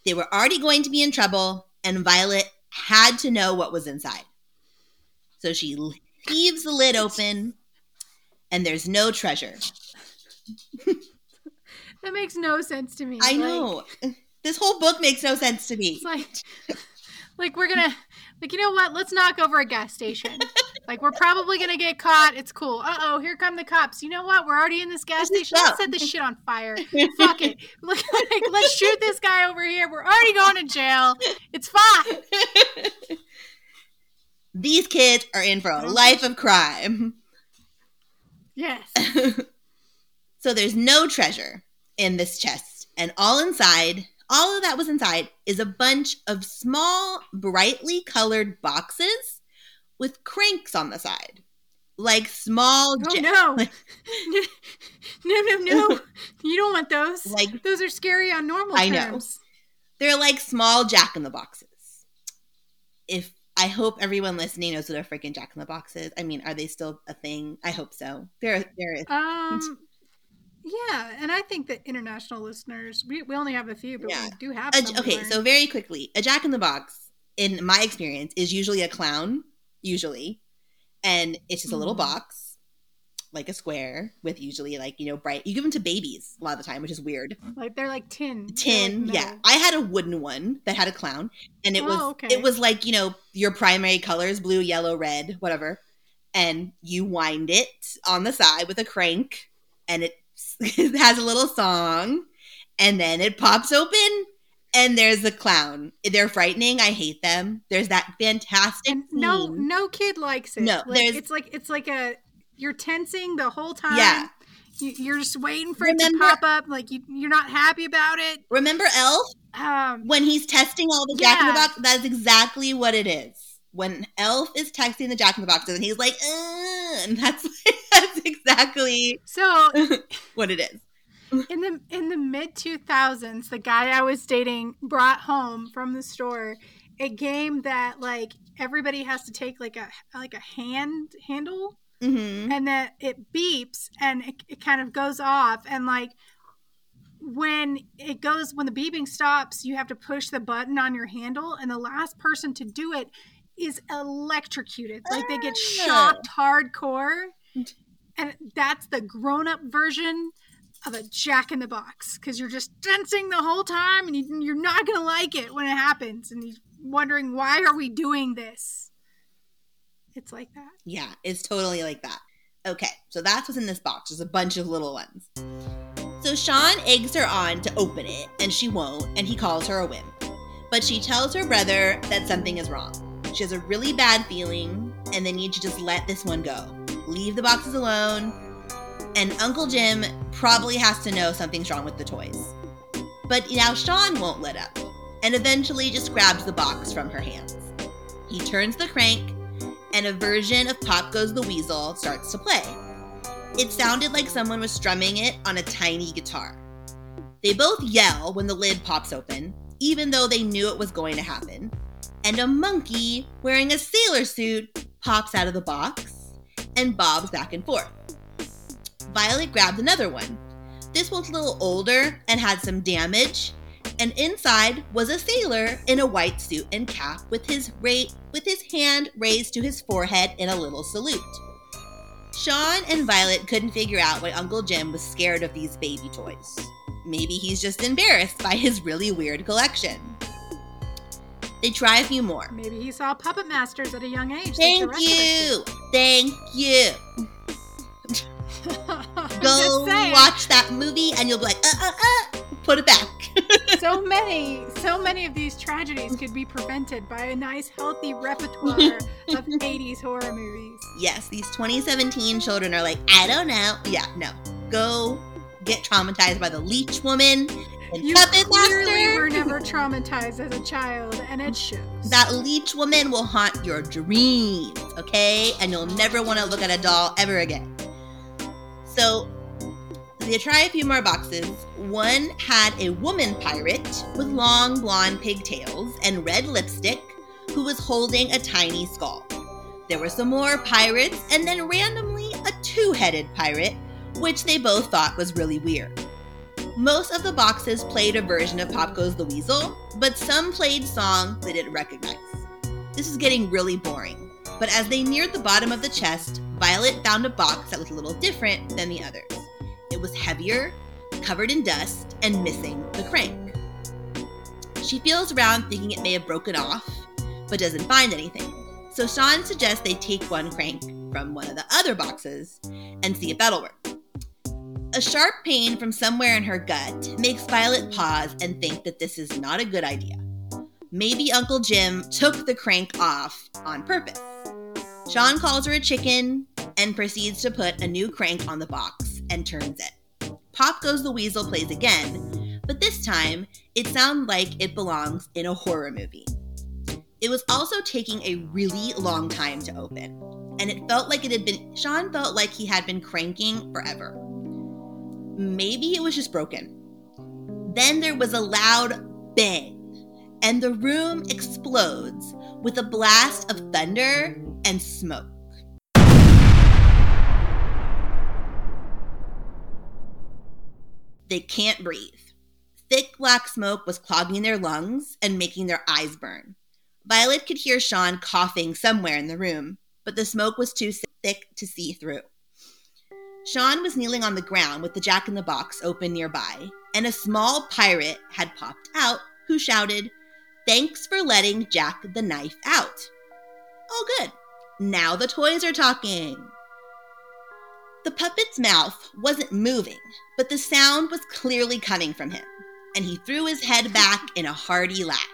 They were already going to be in trouble, and Violet had to know what was inside. So she leaves the lid open, and there's no treasure. *laughs* That makes no sense to me. I Like, know. This whole book makes no sense to me. It's like, *laughs* like we're gonna, like you know what? Let's knock over a gas station. like we're probably gonna get caught. It's cool. Uh oh, here come the cops. You know what? We're already in this gas station. Let's set this shit on fire. *laughs* Fuck it. *laughs* Look, like, let's shoot this guy over here. We're already going to jail. It's fine. *laughs* These kids are in for a life of crime. Yes. so there's no treasure in this chest, and all inside, all of that was inside, is a bunch of small, brightly colored boxes with cranks on the side, like small. Oh no. *laughs* *laughs* no, no, no. You don't want those. Like- those are scary on normal I know. They're like small Jack in the Boxes. If I hope everyone listening knows what a freaking Jack in the Box is. I mean, are they still a thing? I hope so. They're they're Um. Yeah, and I think that international listeners, we, we only have a few, but Yeah. we do have. A- okay, so very quickly, a Jack in the Box, in my experience, is usually a clown, usually, and it's just a little Mhm. box, like a square, with usually like you know bright. You give them to babies a lot of the time, which is weird. like they're like tin. Tin, like yeah. I had a wooden one that had a clown, and it was Oh, okay. it was like you know your primary colors: blue, yellow, red, whatever. And you wind it on the side with a crank, and it *laughs* has a little song, and then it pops open, and there's the clown. They're frightening. I hate them. There's that fantastic And no, scene. no kid likes it. No, like, there's- it's like it's like a you're tensing the whole time. Yeah. You, you're just waiting for it to pop up. Like you, you're not happy about it. Remember Elf Um, when he's testing all the Jack in the Yeah. Box? That's exactly what it is. When Elf is texting the Jack in the Boxes, and he's like, and that's *laughs* that's exactly. So *laughs* what it is. in the in the mid 2000s the guy i was dating brought home from the store a game that like everybody has to take like a like a hand handle. Hmm and that it beeps and it, it kind of goes off. And like when it goes when the beeping stops you have to push the button on your handle. And the last person to do it is electrocuted. Like they get Ah. shocked hardcore and that's the grown-up version of a jack in the box because you're just tensing the whole time and you, you're not gonna like it when it happens and you're wondering why are we doing this it's like that Yeah, it's totally like that. Okay, so that's what's in this box. There's a bunch of little ones. So Sean eggs her on to open it, and she won't, and he calls her a wimp. But she tells her brother that something is wrong. She has a really bad feeling, and they need to just let this one go. Leave the boxes alone, and Uncle Jim probably has to know something's wrong with the toys. But now Sean won't let up, and eventually just grabs the box from her hands. He turns the crank, and a version of Pop Goes the Weasel starts to play. It sounded like someone was strumming it on a tiny guitar. They both yell when the lid pops open, even though they knew it was going to happen. and a monkey wearing a sailor suit pops out of the box and bobs back and forth. Violet grabbed another one. This one's a little older and had some damage, and inside was a sailor in a white suit and cap with his ra- with his hand raised to his forehead in a little salute. Sean and Violet couldn't figure out why Uncle Jim was scared of these baby toys. Maybe he's just embarrassed by his really weird collection. They try a few more. Maybe he saw puppet masters at a young age. Thank rest of us you. Thank you. *laughs* Go watch that movie and you'll be like, uh, uh, uh, put it back. *laughs* so many, so many of these tragedies could be prevented by a nice, healthy repertoire of *laughs* 80s horror movies. yes, these 2017 children are like, I don't know. Yeah, no. Go get traumatized by the leech woman and You puppet clearly master. were never traumatized as a child, and it shows. that leech woman will haunt your dreams, okay? And you'll never want to look at a doll ever again. So they try a few more boxes. One had a woman pirate with long blonde pigtails and red lipstick who was holding a tiny skull. There were some more pirates, and then randomly a two headed pirate, which they both thought was really weird. Most of the boxes played a version of Pop Goes the Weasel, but some played songs they didn't recognize. This is getting really boring, but as they neared the bottom of the chest, Violet found a box that was a little different than the others. It was heavier, covered in dust, and missing the crank. She feels around thinking it may have broken off, but doesn't find anything. So Sean suggests they take one crank from one of the other boxes and see if that'll work. A sharp pain from somewhere in her gut makes Violet pause and think that this is not a good idea. Maybe Uncle Jim took the crank off on purpose. Sean calls her a chicken and proceeds to put a new crank on the box and turns it. Pop Goes the Weasel plays again, but this time it sounds like it belongs in a horror movie. It was also taking a really long time to open, and it felt like it had been, Sean felt like he had been cranking forever. Maybe it was just broken. Then there was a loud bang, and the room explodes with a blast of thunder and smoke. They can't breathe. Thick black smoke was clogging their lungs and making their eyes burn. Violet could hear Sean coughing somewhere in the room, but the smoke was too thick to see through. Sean was kneeling on the ground with the jack in the box open nearby, and a small pirate had popped out who shouted, Thanks for letting Jack the knife out. Oh, good. Now the toys are talking. The puppet's mouth wasn't moving, but the sound was clearly coming from him, and he threw his head back in a hearty laugh.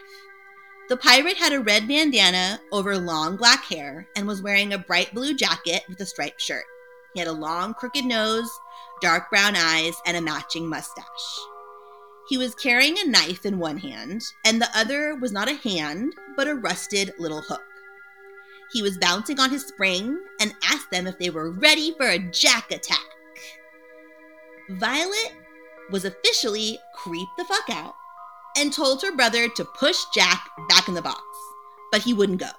The pirate had a red bandana over long black hair and was wearing a bright blue jacket with a striped shirt. He had a long, crooked nose, dark brown eyes, and a matching mustache. He was carrying a knife in one hand, and the other was not a hand, but a rusted little hook. He was bouncing on his spring and asked them if they were ready for a jack attack. Violet was officially creeped the fuck out and told her brother to push Jack back in the box, but he wouldn't go.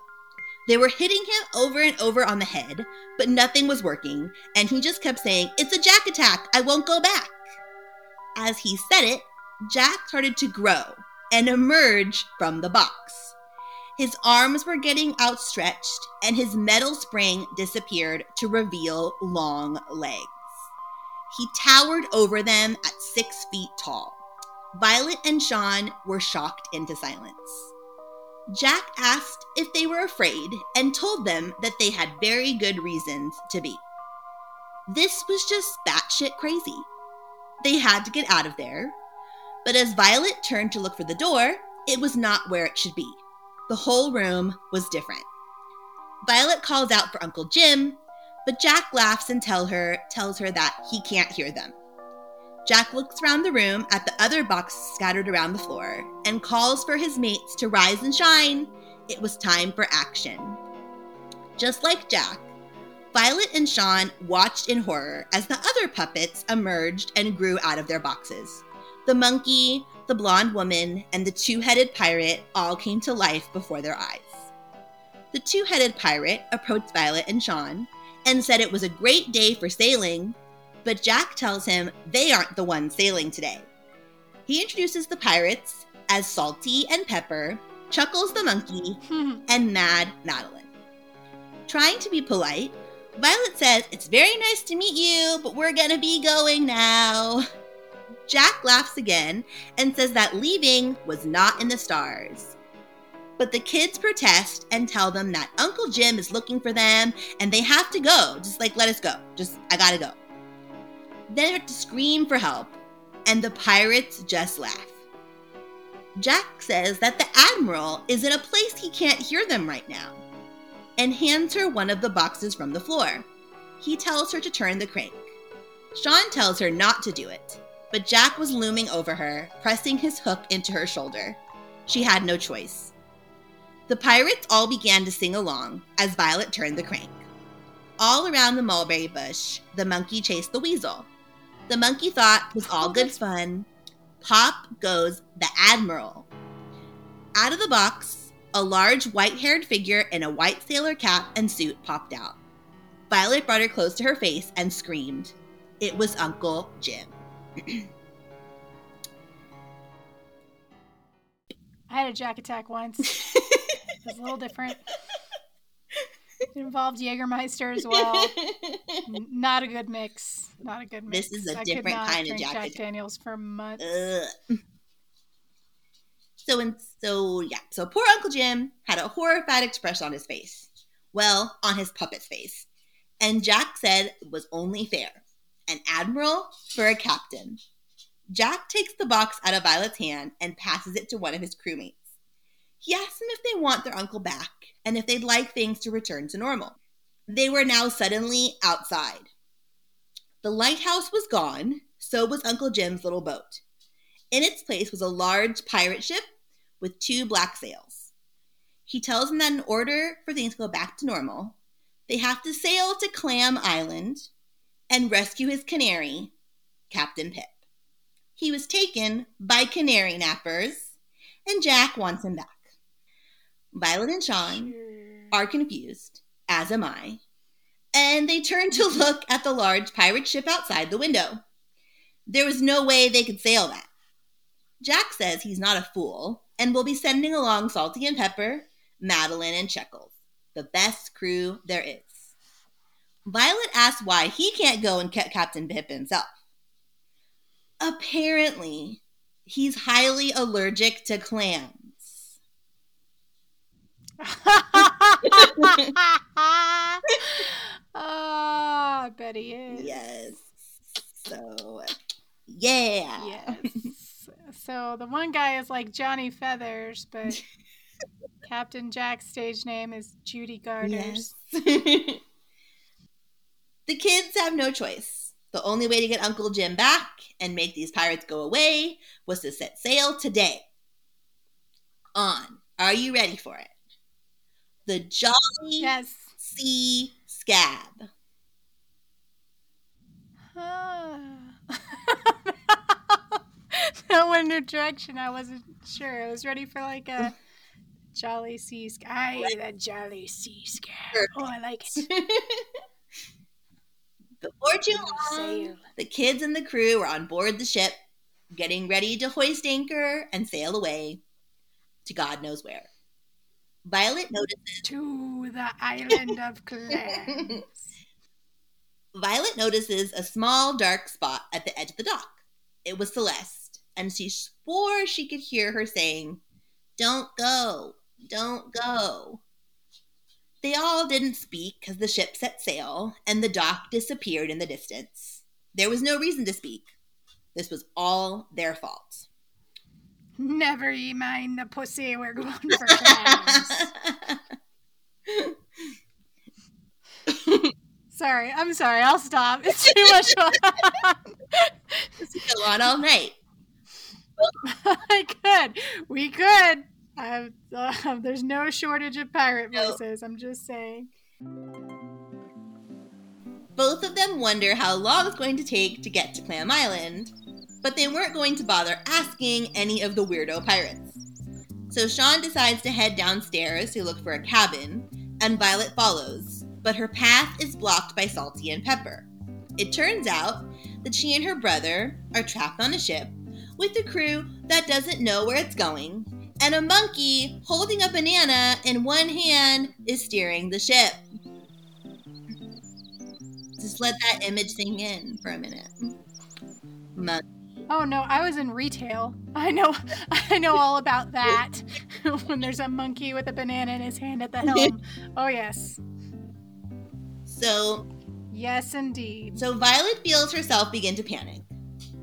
They were hitting him over and over on the head, but nothing was working, and he just kept saying, It's a Jack attack, I won't go back. As he said it, Jack started to grow and emerge from the box. His arms were getting outstretched, and his metal spring disappeared to reveal long legs. He towered over them at six feet tall. Violet and Sean were shocked into silence. Jack asked if they were afraid and told them that they had very good reasons to be. This was just batshit crazy. They had to get out of there, but as Violet turned to look for the door, it was not where it should be. The whole room was different. Violet calls out for Uncle Jim, but Jack laughs and tell her tells her that he can't hear them. Jack looks around the room at the other boxes scattered around the floor and calls for his mates to rise and shine. It was time for action. Just like Jack, Violet and Sean watched in horror as the other puppets emerged and grew out of their boxes. The monkey, the blonde woman, and the two headed pirate all came to life before their eyes. The two headed pirate approached Violet and Sean and said it was a great day for sailing, but Jack tells him they aren't the ones sailing today. He introduces the pirates as Salty and Pepper, Chuckles the monkey, *laughs* and Mad Madeline. Trying to be polite, Violet says, It's very nice to meet you, but we're gonna be going now. Jack laughs again and says that leaving was not in the stars. But the kids protest and tell them that Uncle Jim is looking for them and they have to go. Just like, let us go. Just, I gotta go. Then have to scream for help, and the pirates just laugh. Jack says that the Admiral is in a place he can't hear them right now and hands her one of the boxes from the floor. He tells her to turn the crank. Sean tells her not to do it, but Jack was looming over her, pressing his hook into her shoulder. She had no choice. The pirates all began to sing along as Violet turned the crank. All around the mulberry bush, the monkey chased the weasel. The monkey thought it was all good fun. Pop goes the Admiral. Out of the box, a large white haired figure in a white sailor cap and suit popped out. Violet brought her close to her face and screamed. It was Uncle Jim. *clears throat* I had a Jack attack once. *laughs* it was a little different. It involved Jägermeister as *laughs* well. Not a good mix. Not a good mix. This is a I different kind of Jack Jack. Daniels for months. Ugh. So and so yeah. So poor Uncle Jim had a horrified expression on his face. Well, on his puppet's face. And Jack said it was only fair. An admiral for a captain. Jack takes the box out of Violet's hand and passes it to one of his crewmates. He asks them if they want their uncle back and if they'd like things to return to normal. They were now suddenly outside. The lighthouse was gone, so was Uncle Jim's little boat. In its place was a large pirate ship with two black sails. He tells them that in order for things to go back to normal, they have to sail to Clam Island and rescue his canary, Captain Pip. He was taken by canary nappers, and Jack wants him back. Violet and Sean Sure. are confused, as am I, and they turn to *laughs* look at the large pirate ship outside the window. There was no way they could sail that. Jack says he's not a fool and will be sending along Salty and Pepper, Madeline, and Chuckles, the best crew there is. Violet asks why he can't go and get Captain Pip himself. Apparently, he's highly allergic to clams. Oh, *laughs* I bet he is. Yes. So, yeah. Yes. So the one guy is like Johnny Feathers, but *laughs* Captain Jack's stage name is Judy Garders. Yes. *laughs* the kids have no choice. The only way to get Uncle Jim back and make these pirates go away was to set sail today. On. Are you ready for it? The Jolly Yes. Sea Scab. that went in a direction I wasn't sure. I was ready for like a jolly sea sky. The jolly sea sky. Oh, I like it. *laughs* Before too long, Sail. the kids and the crew were on board the ship, getting ready to hoist anchor and sail away to God knows where. Violet notices To the island of clams. *laughs* Violet notices a small dark spot at the edge of the dock. It was Celeste, and she swore she could hear her saying, Don't go, don't go. They all didn't speak because the ship set sail and the dock disappeared in the distance. There was no reason to speak. This was all their fault. Never ye mind the pussy. We're going for clams. *laughs* sorry. I'm sorry. I'll stop. It's too much fun. Could go on all night. *laughs* I could. We could. Uh, there's no shortage of pirate No. voices. I'm just saying. Both of them wonder how long it's going to take to get to Clam Island. But they weren't going to bother asking any of the weirdo pirates. So Sean decides to head downstairs to look for a cabin, and Violet follows, but her path is blocked by Salty and Pepper. It turns out that she and her brother are trapped on a ship with a crew that doesn't know where it's going, and a monkey holding a banana in one hand is steering the ship. Just let that image sink in for a minute. Monkey. Oh no, I was in retail. I know *laughs* I know all about that. *laughs* when there's a monkey with a banana in his hand at the helm. *laughs* oh yes. So Yes indeed. So Violet feels herself begin to panic.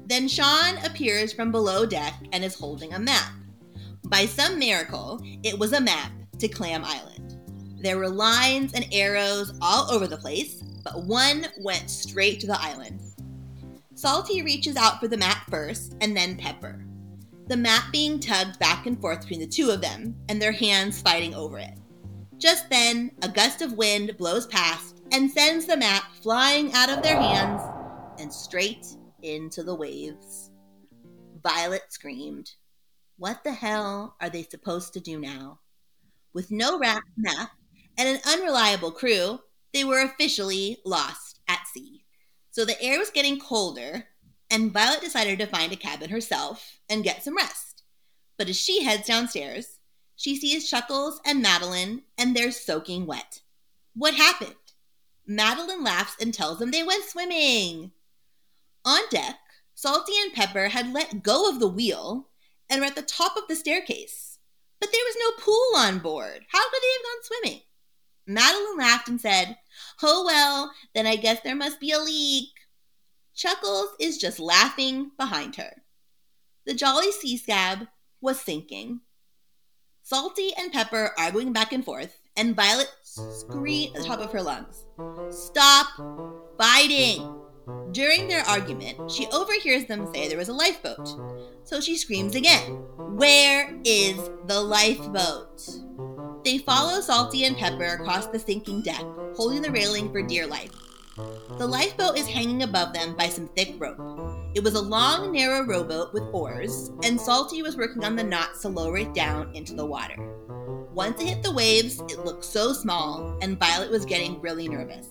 Then Sean appears from below deck and is holding a map. By some miracle, it was a map to Clam Island. There were lines and arrows all over the place, but one went straight to the island. Salty reaches out for the map first, and then Pepper. The map being tugged back and forth between the two of them, and their hands fighting over it. Just then, a gust of wind blows past and sends the map flying out of their hands and straight into the waves. Violet screamed. What the hell are they supposed to do now? With no map and an unreliable crew, they were officially lost at sea. So the air was getting colder, and Violet decided to find a cabin herself and get some rest. But as she heads downstairs, she sees Chuckles and Madeline, and they're soaking wet. What happened? Madeline laughs and tells them they went swimming. On deck, Salty and Pepper had let go of the wheel and were at the top of the staircase. But there was no pool on board. How could they have gone swimming? Madeline laughed and said, Oh well, then I guess there must be a leak. Chuckles is just laughing behind her. The Jolly Sea Scab was sinking. Salty and Pepper arguing back and forth, and Violet screamed at the top of her lungs, Stop fighting! During their argument, she overhears them say there was a lifeboat. So she screams again, Where is the lifeboat? They follow Salty and Pepper across the sinking deck, holding the railing for dear life. The lifeboat is hanging above them by some thick rope. It was a long, narrow rowboat with oars, and Salty was working on the knots to lower it down into the water. Once it hit the waves, it looked so small, and Violet was getting really nervous.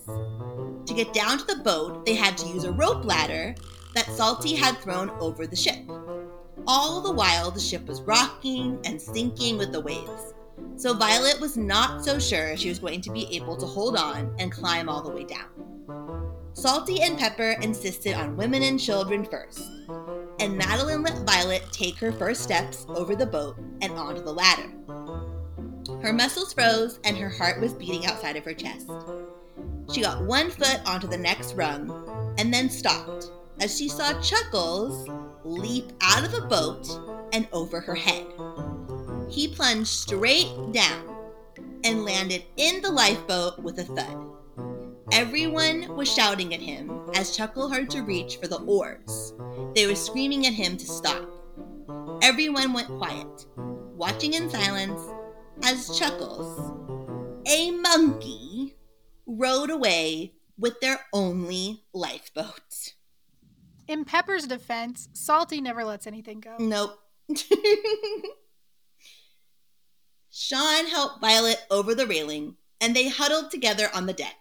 To get down to the boat, they had to use a rope ladder that Salty had thrown over the ship. All the while, the ship was rocking and sinking with the waves. So Violet was not so sure she was going to be able to hold on and climb all the way down. Salty and Pepper insisted on women and children first, and Madeline let Violet take her first steps over the boat and onto the ladder. Her muscles froze and her heart was beating outside of her chest. She got one foot onto the next rung and then stopped as she saw Chuckles leap out of the boat and over her head. He plunged straight down and landed in the lifeboat with a thud. Everyone was shouting at him as Chuckle hurried to reach for the oars. They were screaming at him to stop. Everyone went quiet, watching in silence as Chuckles, a monkey, rowed away with their only lifeboat. In Pepper's defense, Salty never lets anything go. Nope. *laughs* Sean helped Violet over the railing, and they huddled together on the deck.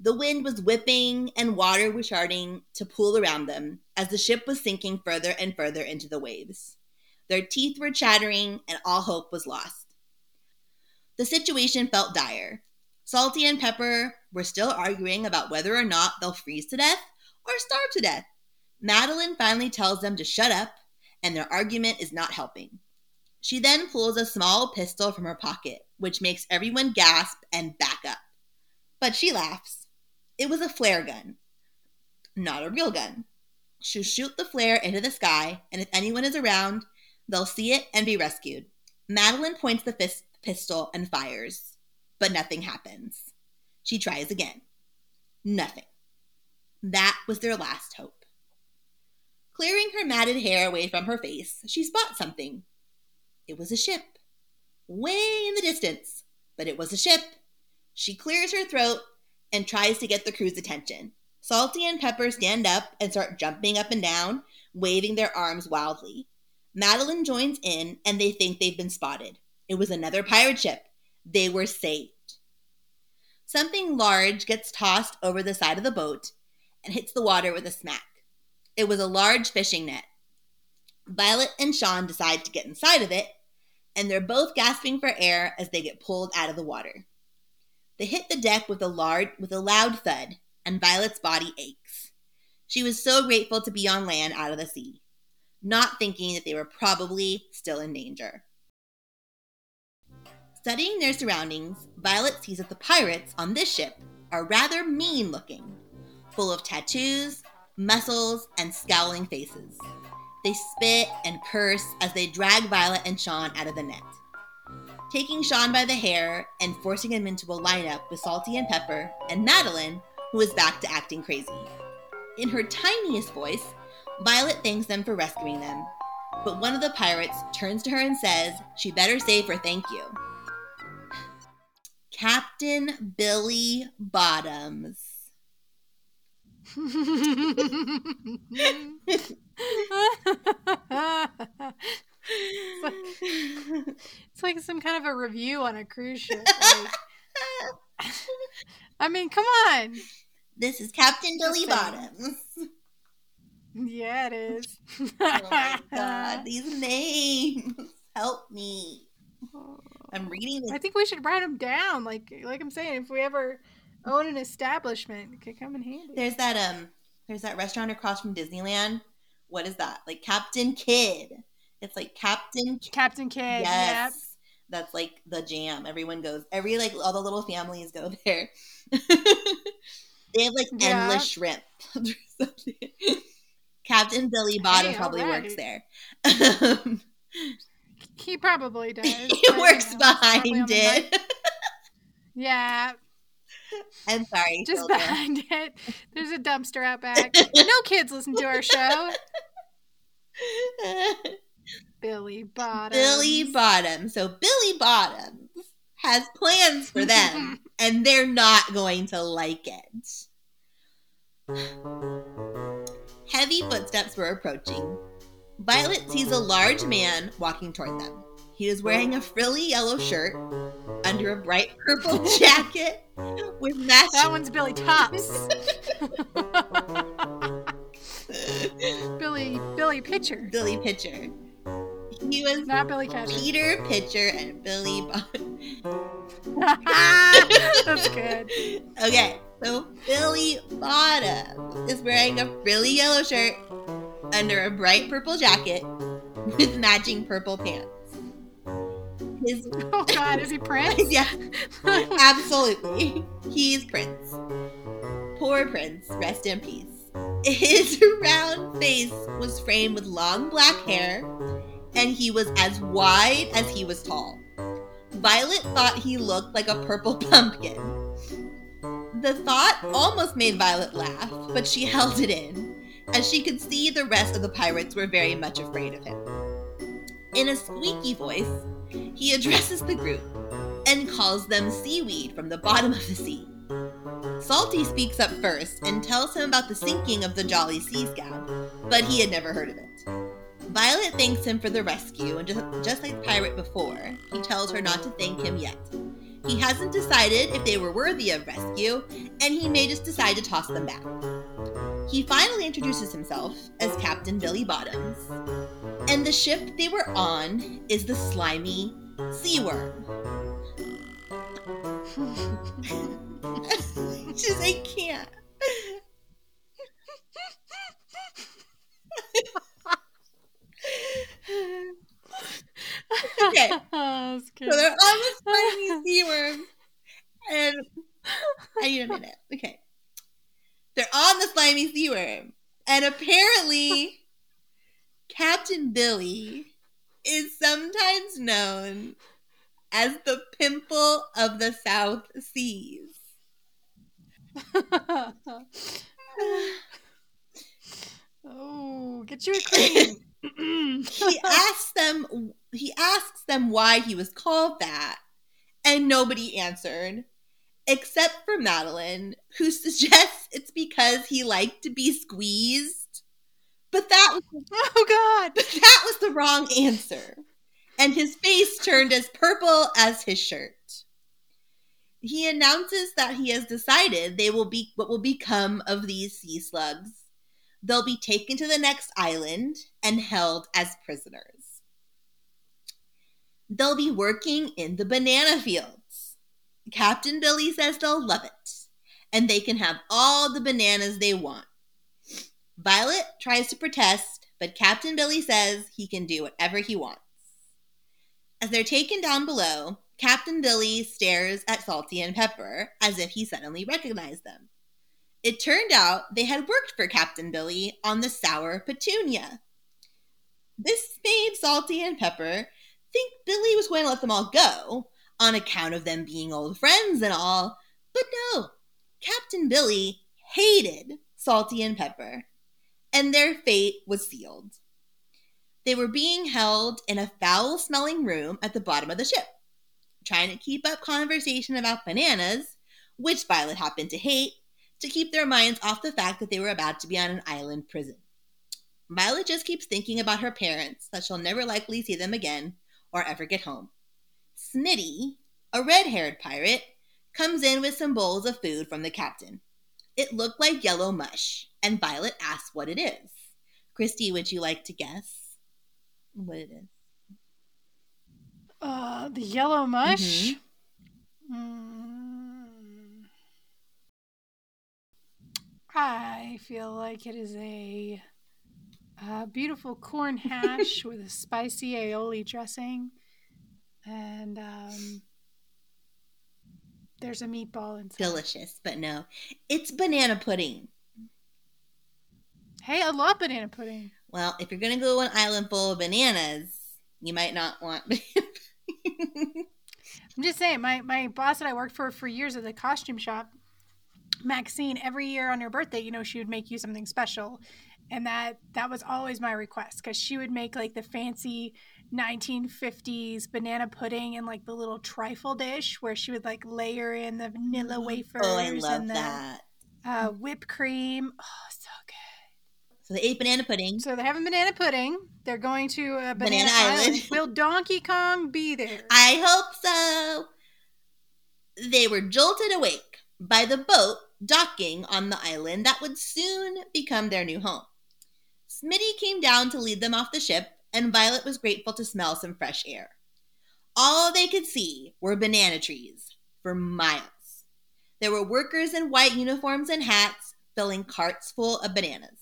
The wind was whipping and water was starting to pool around them as the ship was sinking further and further into the waves. Their teeth were chattering and all hope was lost. The situation felt dire. Salty and Pepper were still arguing about whether or not they'll freeze to death or starve to death. Madeline finally tells them to shut up, and their argument is not helping. She then pulls a small pistol from her pocket, which makes everyone gasp and back up. But she laughs. It was a flare gun, not a real gun. She'll shoot the flare into the sky, and if anyone is around, they'll see it and be rescued. Madeline points the fist, pistol and fires, but nothing happens. She tries again. Nothing. That was their last hope. Clearing her matted hair away from her face, she spots something. It was a ship. Way in the distance, but it was a ship. She clears her throat and tries to get the crew's attention. Salty and Pepper stand up and start jumping up and down, waving their arms wildly. Madeline joins in, and they think they've been spotted. It was another pirate ship. They were saved. Something large gets tossed over the side of the boat and hits the water with a smack. It was a large fishing net. Violet and Sean decide to get inside of it, and they're both gasping for air as they get pulled out of the water. They hit the deck with a with a loud thud, and Violet's body aches. She was so grateful to be on land out of the sea, not thinking that they were probably still in danger. Studying their surroundings, Violet sees that the pirates on this ship are rather mean looking, full of tattoos, muscles, and scowling faces. They spit and curse as they drag Violet and Sean out of the net. Taking Sean by the hair and forcing him into a lineup with Salty and Pepper and Madeline, who is back to acting crazy. In her tiniest voice, Violet thanks them for rescuing them, but one of the pirates turns to her and says she better say for thank you. Captain Billy Bottoms. *laughs* *laughs* it's, like, it's like some kind of a review on a cruise ship. Like, I mean, come on. This is Captain Billy. Bottoms. Yeah, it is. Oh my god, these names. Help me. I'm reading I think we should write them down. Like, like I'm saying, if we ever own an establishment, it could come in handy. There's that um there's that restaurant across from Disneyland. What is that? Like Captain Kid. It's like Captain Kid. Captain Kidd. Yes. That's like the jam. Everyone goes. Every like all the little families go *laughs* there. they have like Yeah. endless shrimp. *laughs* Captain Billy Bottom Hey, probably works there. He probably *laughs* does. he works know, he's probably on behind it. Yeah, I'm sorry. just children. behind *laughs* it. There's a dumpster out back. *laughs* no kids listen to our show. *laughs* Billy Bottom. Billy Bottom. So Billy Bottom has plans for them, and they're not going to like it. Heavy footsteps were approaching. Violet sees a large man walking toward them. He is wearing a frilly yellow shirt under a bright purple *laughs* jacket with matching. That one's Billy Tops. *laughs* Billy Billy Pitcher. Billy Pitcher. He was Not Billy Catcher. Peter Pitcher and Billy Bottom. *laughs* That's good. Okay, so Billy Bottom is wearing a frilly yellow shirt under a bright purple jacket with matching purple pants. His *laughs* Oh God, is he Prince? *laughs* yeah, *laughs* absolutely. He's Prince. Poor Prince, rest in peace. His round face was framed with long black hair, and he was as wide as he was tall. Violet thought he looked like a purple pumpkin. The thought almost made Violet laugh, but she held it in, as she could see the rest of the pirates were very much afraid of him. In a squeaky voice, he addresses the group and calls them seaweed from the bottom of the sea. Salty speaks up first and tells him about the sinking of the Jolly Sea Scab, but he had never heard of it. Violet thanks him for the rescue, and just, just like Pirate before, he tells her not to thank him yet. He hasn't decided if they were worthy of rescue, and he may just decide to toss them back. He finally introduces himself as Captain Billy Bottoms, and the ship they were on is the slimy sea worm. *laughs* Just I can't. okay, *laughs* so they're on the slimy *laughs* sea worm, and I need a minute. Okay, they're on the slimy sea worm, and apparently, Captain Billy is sometimes known as the pimple of the South Seas. *laughs* oh, get you a cream. *coughs* he asks them he asks them why he was called that and nobody answered except for Madeline who *laughs* suggests it's because he liked to be squeezed But that was *laughs* Oh God. but that was the wrong answer. And his face turned as purple as his shirt. He announces that he has decided they will be what will become of these sea slugs. They'll be taken to the next island and held as prisoners. They'll be working in the banana fields. Captain Billy says they'll love it, and they can have all the bananas they want. Violet tries to protest, but Captain Billy says he can do whatever he wants. As they're taken down below, Captain Billy stares at Salty and Pepper as if he suddenly recognized them. It turned out they had worked for Captain Billy on the Sour Petunia. This made Salty and Pepper think Billy was going to let them all go on account of them being old friends and all, but no, Captain Billy hated Salty and Pepper, and their fate was sealed. They were being held in a foul smelling room at the bottom of the ship, trying to keep up conversation about bananas, which Violet happened to hate, to keep their minds off the fact that they were about to be on an island prison. Violet just keeps thinking about her parents, that she'll never likely see them again or ever get home. Smitty, a red haired pirate, comes in with some bowls of food from the captain. It looked like yellow mush, and Violet asks what it is. Christy, would you like to guess what it is? Uh, the yellow mush. Mhm. Mm. I feel like it is a, uh beautiful corn *laughs* hash with a spicy aioli dressing, and um, there's a meatball inside. Delicious, but no. It's banana pudding. Hey, I love banana pudding. Well, if you're going to go to an island full of bananas, you might not want *laughs* I'm just saying, my my boss that I worked for for years at the costume shop, Maxine, every year on her birthday, you know, she would make you something special, and that that was always my request because she would make like the fancy 1950s banana pudding and like the little trifle dish where she would like layer in the vanilla wafers oh, I love and the that. uh, whipped cream. Oh, so good. So they ate banana pudding. So they're having banana pudding. They're going to uh, Banana, Banana Island. Island. *laughs* Will Donkey Kong be there? I hope so. They were jolted awake by the boat docking on the island that would soon become their new home. Smitty came down to lead them off the ship, and Violet was grateful to smell some fresh air. All they could see were banana trees for miles. There were workers in white uniforms and hats filling carts full of bananas.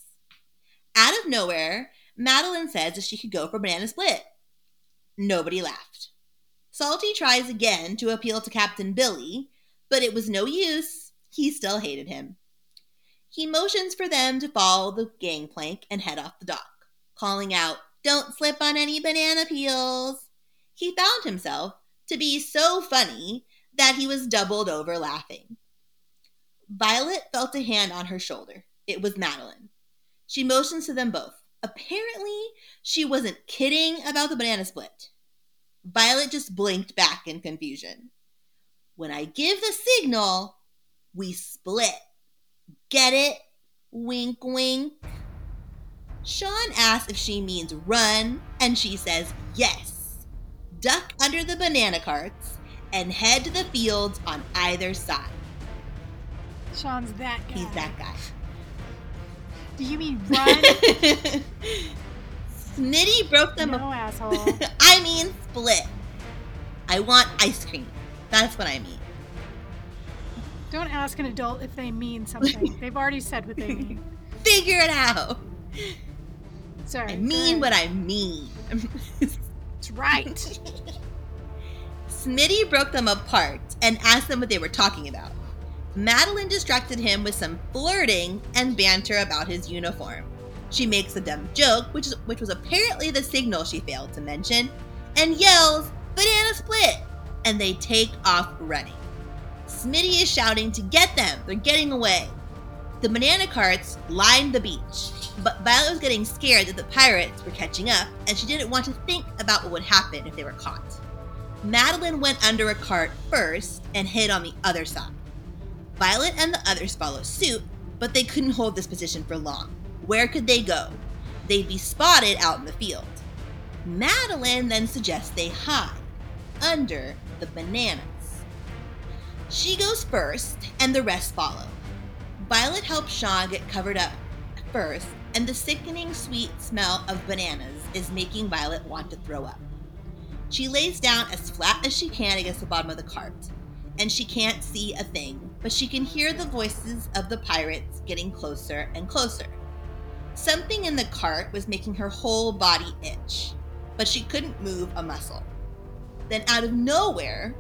Out of nowhere, Madeline says that she could go for banana split. Nobody laughed. Salty tries again to appeal to Captain Billy, but it was no use. He still hated him. He motions for them to follow the gangplank and head off the dock, calling out, Don't slip on any banana peels. He found himself to be so funny that he was doubled over laughing. Violet felt a hand on her shoulder. It was Madeline. She motions to them both. Apparently, she wasn't kidding about the banana split. Violet just blinked back in confusion. When I give the signal, we split. Get it? Wink, wink. Sean asks if she means run, and she says yes. Duck under the banana carts and head to the fields on either side. Sean's that guy. He's that guy. Do you mean run? *laughs* Smitty broke them no, asshole. *laughs* I mean split. I want ice cream. That's what I mean. Don't ask an adult if they mean something. *laughs* They've already said what they mean. Figure it out. Sorry. I mean what I mean. That's right. Smitty broke them apart and asked them what they were talking about. Madeline distracted him with some flirting and banter about his uniform. She makes a dumb joke, which, is, which was apparently the signal she failed to mention, and yells, Banana split! And they take off running. Smitty is shouting to get them, they're getting away. The banana carts lined the beach, but Violet was getting scared that the pirates were catching up, and she didn't want to think about what would happen if they were caught. Madeline went under a cart first and hid on the other side. Violet and the others followed suit, but they couldn't hold this position for long. Where could they go? they'd be spotted out in the field. Madeline then suggests they hide under the bananas. She goes first, and the rest follow. Violet helps Sean get covered up first, and the sickening sweet smell of bananas is making Violet want to throw up. She lays down as flat as she can against the bottom of the cart, and she can't see a thing, but she can hear the voices of the pirates getting closer and closer. Something in the cart was making her whole body itch, but she couldn't move a muscle. Then, out of nowhere,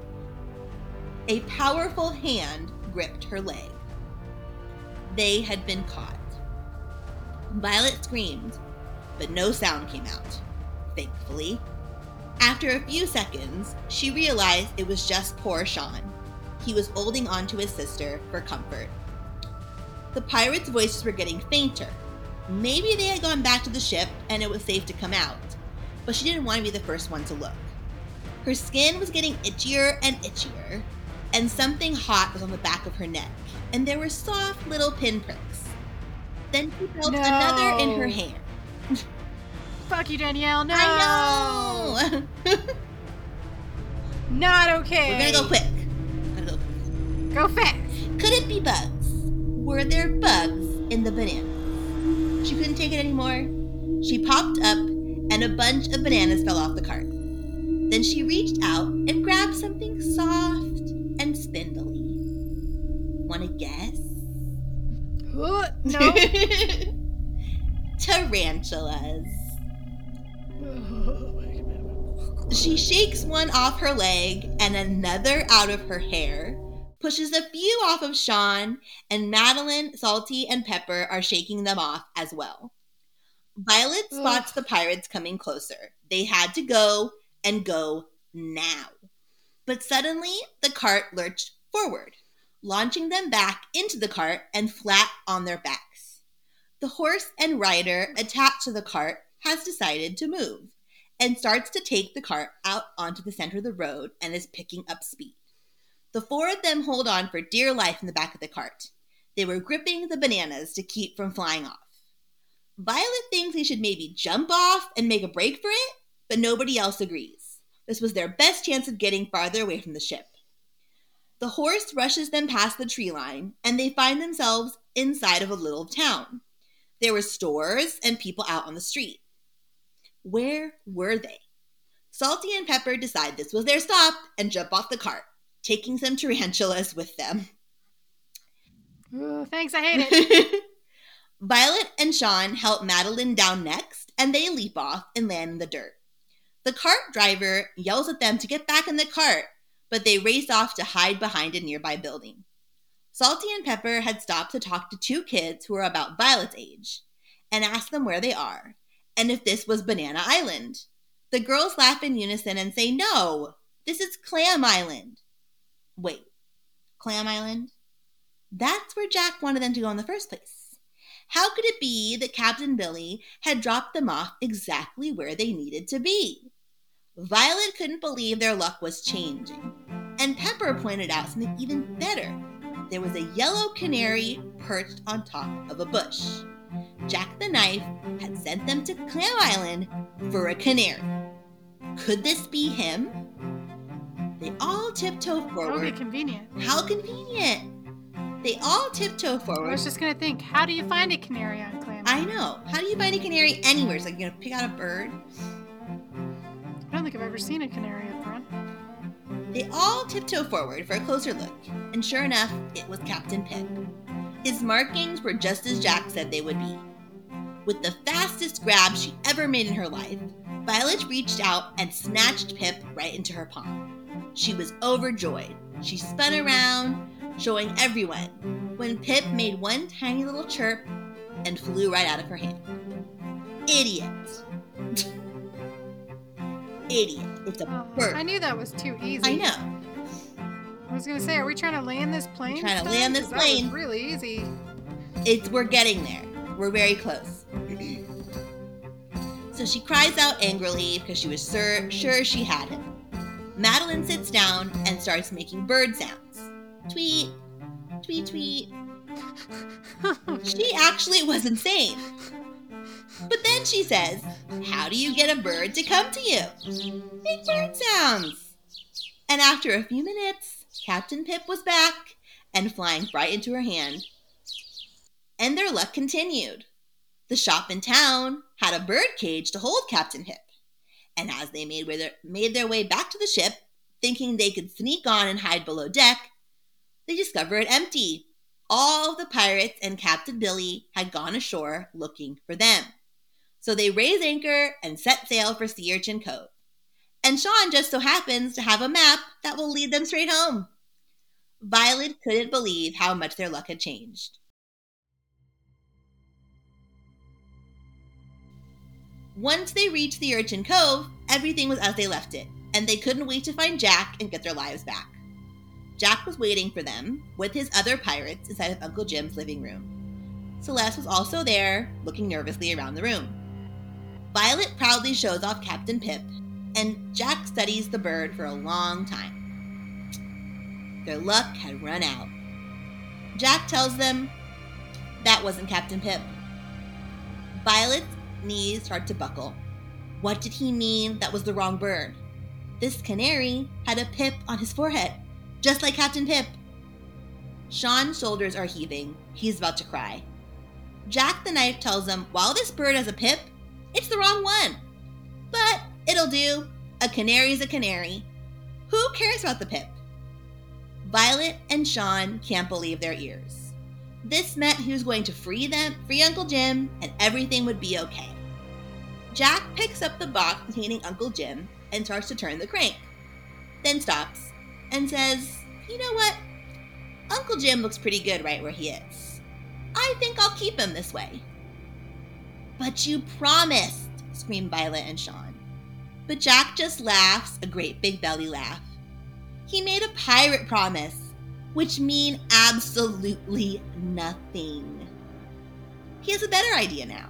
a powerful hand gripped her leg. They had been caught. Violet screamed, but no sound came out, thankfully. After a few seconds, she realized it was just poor Sean. He was holding on to his sister for comfort. The pirates' voices were getting fainter. Maybe they had gone back to the ship and it was safe to come out, but she didn't want to be the first one to look. Her skin was getting itchier and itchier, and something hot was on the back of her neck, and there were soft little pinpricks. Then she felt No. another in her hand. *laughs* Fuck you, Danielle. No. I know! *laughs* Not okay. We're gonna go quick. Gotta go quick. Go fast. Could it be bugs? Were there bugs in the banana? She couldn't take it anymore. She popped up, and a bunch of bananas fell off the cart. Then she reached out and grabbed something soft and spindly. Want to guess? Uh, no. *laughs* Tarantulas. She shakes one off her leg and another out of her hair, pushes a few off of Sean, and Madeline, Salty, and Pepper are shaking them off as well. Violet Ugh. spots the pirates coming closer. They had to go and go now. But suddenly, the cart lurched forward, launching them back into the cart and flat on their backs. The horse and rider attached to the cart has decided to move and starts to take the cart out onto the center of the road and is picking up speed. The four of them hold on for dear life in the back of the cart. They were gripping the bananas to keep from flying off. Violet thinks they should maybe jump off and make a break for it, but nobody else agrees. This was their best chance of getting farther away from the ship. The horse rushes them past the tree line, and they find themselves inside of a little town. There were stores and people out on the street. Where were they? Salty and Pepper decide this was their stop and jump off the cart, taking some tarantulas with them. Ooh, thanks, I hate it. *laughs* Violet and Sean help Madeline down next, and they leap off and land in the dirt. The cart driver yells at them to get back in the cart, but they race off to hide behind a nearby building. Salty and Pepper had stopped to talk to two kids who are about Violet's age and ask them where they are and if this was Banana Island. The girls laugh in unison and say, No, this is Clam Island. Wait, Clam Island? That's where Jack wanted them to go in the first place. How could it be that Captain Billy had dropped them off exactly where they needed to be? Violet couldn't believe their luck was changing. And Pepper pointed out something even better. There was a yellow canary perched on top of a bush. Jack the Knife had sent them to Clam Island for a canary. Could this be him? They all tiptoe That would be convenient. How convenient! They all tiptoe forward. I was just gonna think, how do you find a canary on Clam? I know. How do you find a canary anywhere? It's like you're gonna pick out a bird. I don't think I've ever seen a canary up front. They all tiptoe forward for a closer look, and sure enough, it was Captain Pip. His markings were just as Jack said they would be. With the fastest grab she ever made in her life, Violet reached out and snatched Pip right into her palm. She was overjoyed. She spun around, showing everyone, when Pip made one tiny little chirp and flew right out of her hand. Idiot. *laughs* Idiot. It's a Oh, bird. I knew that was too easy. I know. I was gonna say, are we trying to land this plane? trying to Stan? land this 'Cause that was plane. really easy. It's we're getting there. We're very close. *clears throat* so she cries out angrily because she was sur- sure she had him. Madeline sits down and starts making bird sounds. Tweet, tweet, tweet. *laughs* She actually was insane. But then she says, How do you get a bird to come to you? Make bird sounds. And after a few minutes, Captain Pip was back and flying right into her hand. And their luck continued. The shop in town had a bird cage to hold Captain Pip. And as they made their, made their way back to the ship, thinking they could sneak on and hide below deck, they discover it empty. All the pirates and Captain Billy had gone ashore looking for them. So they raised anchor and set sail for Sea Urchin Cove. And Sean just so happens to have a map that will lead them straight home. Violet couldn't believe how much their luck had changed. Once they reached the Urchin Cove, everything was as they left it, and they couldn't wait to find Jack and get their lives back. Jack was waiting for them with his other pirates inside of Uncle Jim's living room. Celeste was also there, looking nervously around the room. Violet proudly shows off Captain Pip, and Jack studies the bird for a long time. Their luck had run out. Jack tells them that wasn't Captain Pip. Violet's knees start to buckle. What did he mean that was the wrong bird? This canary had a pip on his forehead just like Captain Pip. Sean's shoulders are heaving. He's about to cry. Jack the Knife tells him while this bird has a pip, it's the wrong one. But it'll do. A canary's a canary. Who cares about the pip? Violet and Sean can't believe their ears. This meant he was going to free them, free Uncle Jim, and everything would be okay. Jack picks up the box containing Uncle Jim and starts to turn the crank, then stops and says, You know what? Uncle Jim looks pretty good right where he is. I think I'll keep him this way. But you promised, scream Violet and Sean. But Jack just laughs a great big belly laugh. He made a pirate promise, which mean absolutely nothing. He has a better idea now.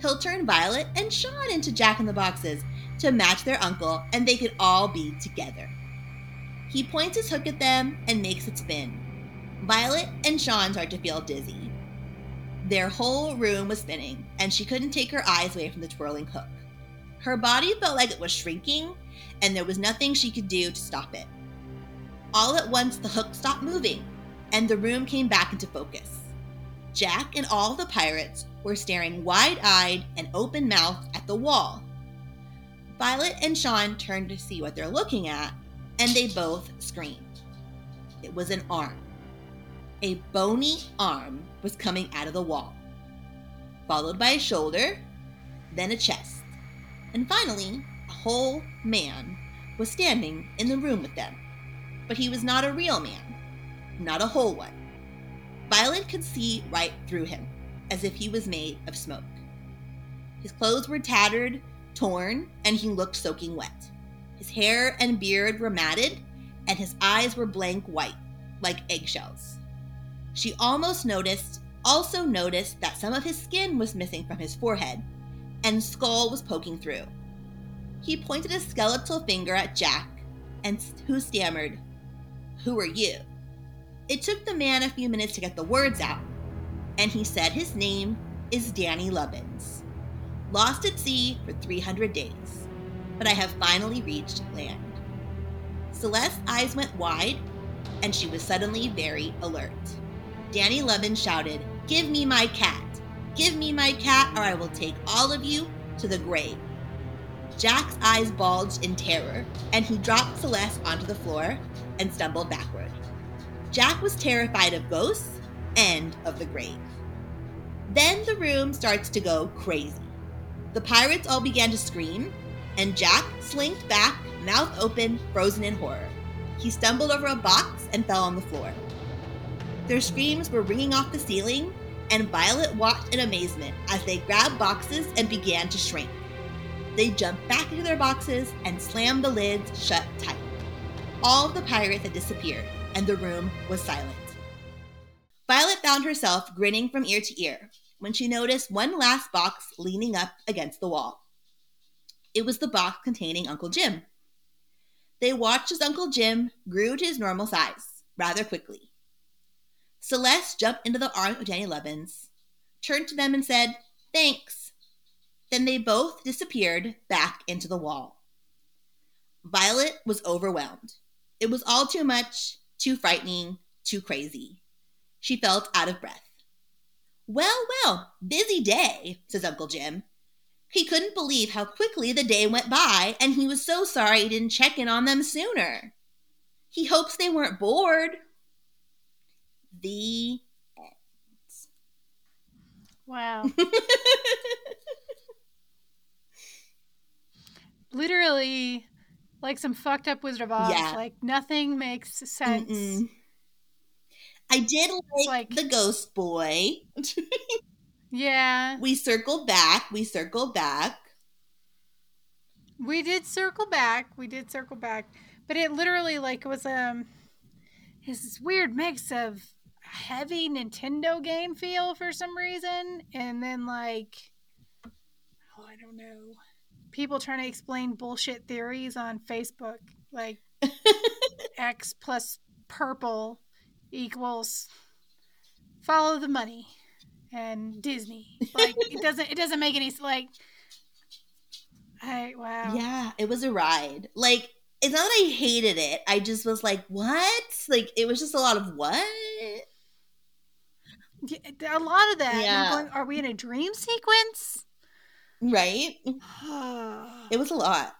He'll turn Violet and Sean into Jack in the Boxes to match their uncle, and they could all be together. He points his hook at them and makes it spin. Violet and Sean start to feel dizzy. Their whole room was spinning, and she couldn't take her eyes away from the twirling hook. Her body felt like it was shrinking, and there was nothing she could do to stop it. All at once, the hook stopped moving, and the room came back into focus. Jack and all the pirates were staring wide eyed and open mouthed at the wall. Violet and Sean turned to see what they're looking at, and they both screamed. It was an arm. A bony arm was coming out of the wall, followed by a shoulder, then a chest, and finally, a whole man was standing in the room with them. But he was not a real man, not a whole one. Violet could see right through him, as if he was made of smoke. His clothes were tattered, torn, and he looked soaking wet. His hair and beard were matted, and his eyes were blank white, like eggshells. She almost noticed, also noticed that some of his skin was missing from his forehead, and skull was poking through. He pointed a skeletal finger at Jack, and who stammered, Who are you? It took the man a few minutes to get the words out, and he said his name is Danny Lubbins. Lost at sea for 300 days but I have finally reached land. Celeste's eyes went wide, and she was suddenly very alert. Danny Levin shouted, Give me my cat! Give me my cat, or I will take all of you to the grave. Jack's eyes bulged in terror, and he dropped Celeste onto the floor and stumbled backward. Jack was terrified of ghosts and of the grave. Then the room starts to go crazy. The pirates all began to scream, and Jack slinked back, mouth open, frozen in horror. He stumbled over a box and fell on the floor. Their screams were ringing off the ceiling, and Violet watched in amazement as they grabbed boxes and began to shrink. They jumped back into their boxes and slammed the lids shut tight. All the pirates had disappeared, and the room was silent. Violet found herself grinning from ear to ear when she noticed one last box leaning up against the wall. It was the box containing Uncle Jim. They watched as Uncle Jim grew to his normal size rather quickly. Celeste jumped into the arms of Danny Levins, turned to them, and said, Thanks. Then they both disappeared back into the wall. Violet was overwhelmed. It was all too much, too frightening, too crazy. She felt out of breath. Well, well, busy day, says Uncle Jim. He couldn't believe how quickly the day went by, and he was so sorry he didn't check in on them sooner. He hopes they weren't bored. The end. Wow. *laughs* Literally, like some fucked up Wizard of Oz. Yeah. Like nothing makes sense. Mm-mm. I did like, like- the ghost boy. Yeah, we circled back. We circled back. we did circle back. We did circle back, but it literally like was um, this weird mix of heavy Nintendo game feel for some reason, and then like, oh, I don't know, people trying to explain bullshit theories on Facebook, like *laughs* X plus purple equals follow the money and Disney. Like it doesn't it doesn't make any like I wow. Yeah, it was a ride. Like, it's not that I hated it. I just was like, what? Like, it was just a lot of what? Yeah, A lot of that. Yeah. going, are we in a dream sequence? Right? *sighs* It was a lot.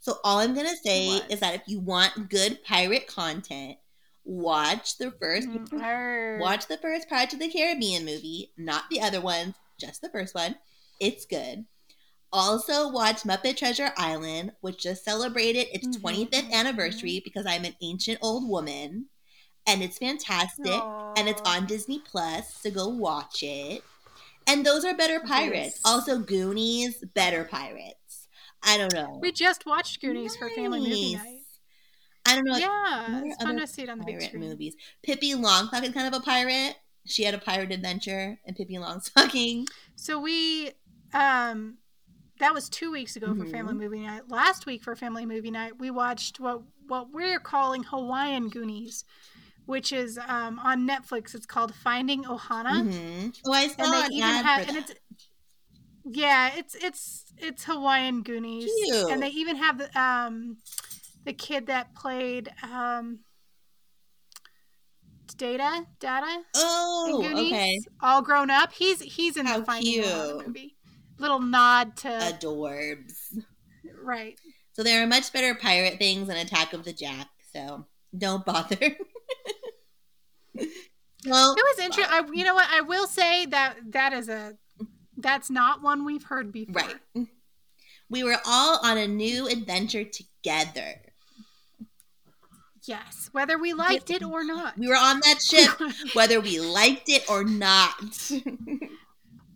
So, all I'm going to say is that if you want good pirate content, watch the 1st. Arr. *laughs* Watch the first Pirates of the Caribbean movie, not the other ones, just the first one. It's good. Also, watch Muppet Treasure Island, which just celebrated its Mhm, 25th mhm, anniversary because I'm an ancient old woman. And it's fantastic. And it's on Disney Plus, so go watch it. And those are better pirates. Yes. Also, Goonies, better pirates. I don't know. We just watched Goonies for family movie night. I don't know. yeah, it's fun to see it on the big screen. movies. Pippi Longstocking is kind of a pirate. She had a pirate adventure, and Pippi Longstocking. *laughs* So we um that was two weeks ago for Mhm. family movie night. Last week for family movie night, we watched what what we're calling Hawaiian Goonies, which is um on Netflix. It's called Finding Ohana. Mhm. Oh, I saw And they even have and it's yeah, it's it's it's Hawaiian Goonies. Cute. And they even have the um the kid that played um Data Data Oh, Goonies, okay. all grown up. He's he's in How the Finding Ohana movie. Little nod to Adorbs. right. So there are much better pirate things than Attack of the Jack. So don't bother. *laughs* well, It was interesting. I, you know what? I will say that that is a that's not one we've heard before. right. We were all on a new adventure together. Yes, whether we liked it or not. We were on that ship, *laughs* whether we liked it or not.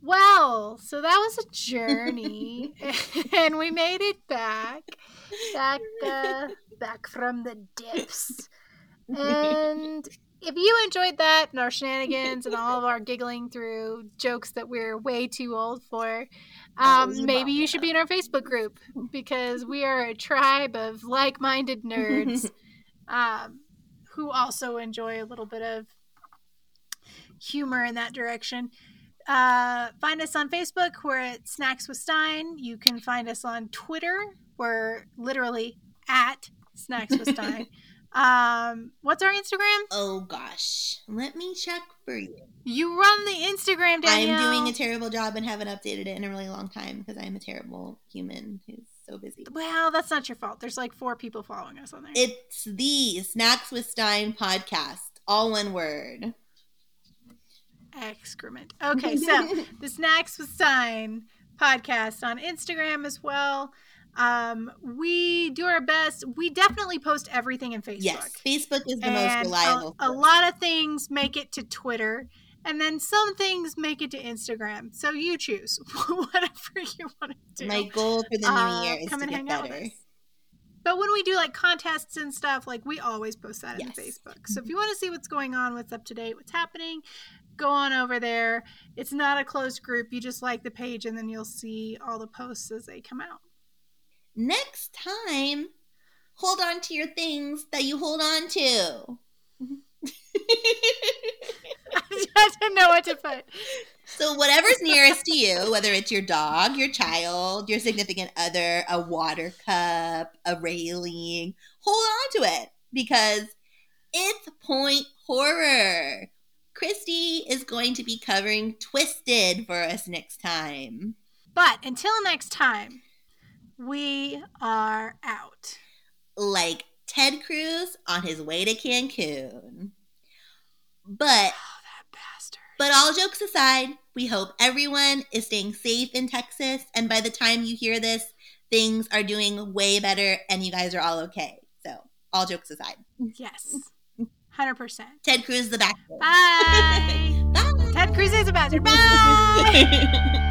Well, so that was a journey, *laughs* and we made it back, back, uh, back from the depths. *laughs* And if you enjoyed that and our shenanigans and all of our *laughs* giggling through jokes that we're way too old for, um, maybe you should be in our Facebook group because we are a tribe of like-minded nerds *laughs* um, who also enjoy a little bit of humor in that direction. Uh, find us on Facebook. We're at Snacks with Stine. You can find us on Twitter. We're literally at Snacks with Stine. *laughs* um, what's our Instagram? oh gosh, let me check for you. You run the Instagram, Danielle. I'm doing a terrible job and haven't updated it in a really long time because I'm a terrible human who's so busy. well, that's not your fault. There's like four people following us on there. It's the Snacks with Stine podcast, all one word. Excrement. Okay, so *laughs* the Snacks with Stine podcast on Instagram as well. Um, we do our best. We definitely post everything in Facebook. Yes, Facebook is the and most reliable. A, a lot of things make it to Twitter, and then some things make it to Instagram. So you choose *laughs* whatever you want to do. My goal for the new Uh, year is come to and get hang out with better. us. But when we do like contests and stuff, like we always post that Yes. in Facebook. So if you want to see what's going on, what's up to date, what's happening, go on over there. It's not a closed group. You just like the page and then you'll see all the posts as they come out. Next time, hold on to your things that you hold on to. *laughs* I didn't know what to put. So, whatever's nearest to you, whether it's your dog, your child, your significant other, a water cup, a railing, hold on to it because it's point horror. Christy is going to be covering Twisted for us next time. But until next time, we are out. Like Ted Cruz on his way to Cancun. But *sighs* Oh, that bastard. But all jokes aside, we hope everyone is staying safe in Texas. And by the time you hear this, things are doing way better and you guys are all okay. So, all jokes aside, Yes. 100%. Ted Cruz is the back. Bye. *laughs* Bye. Ted Cruz is a bastard. Bye. *laughs*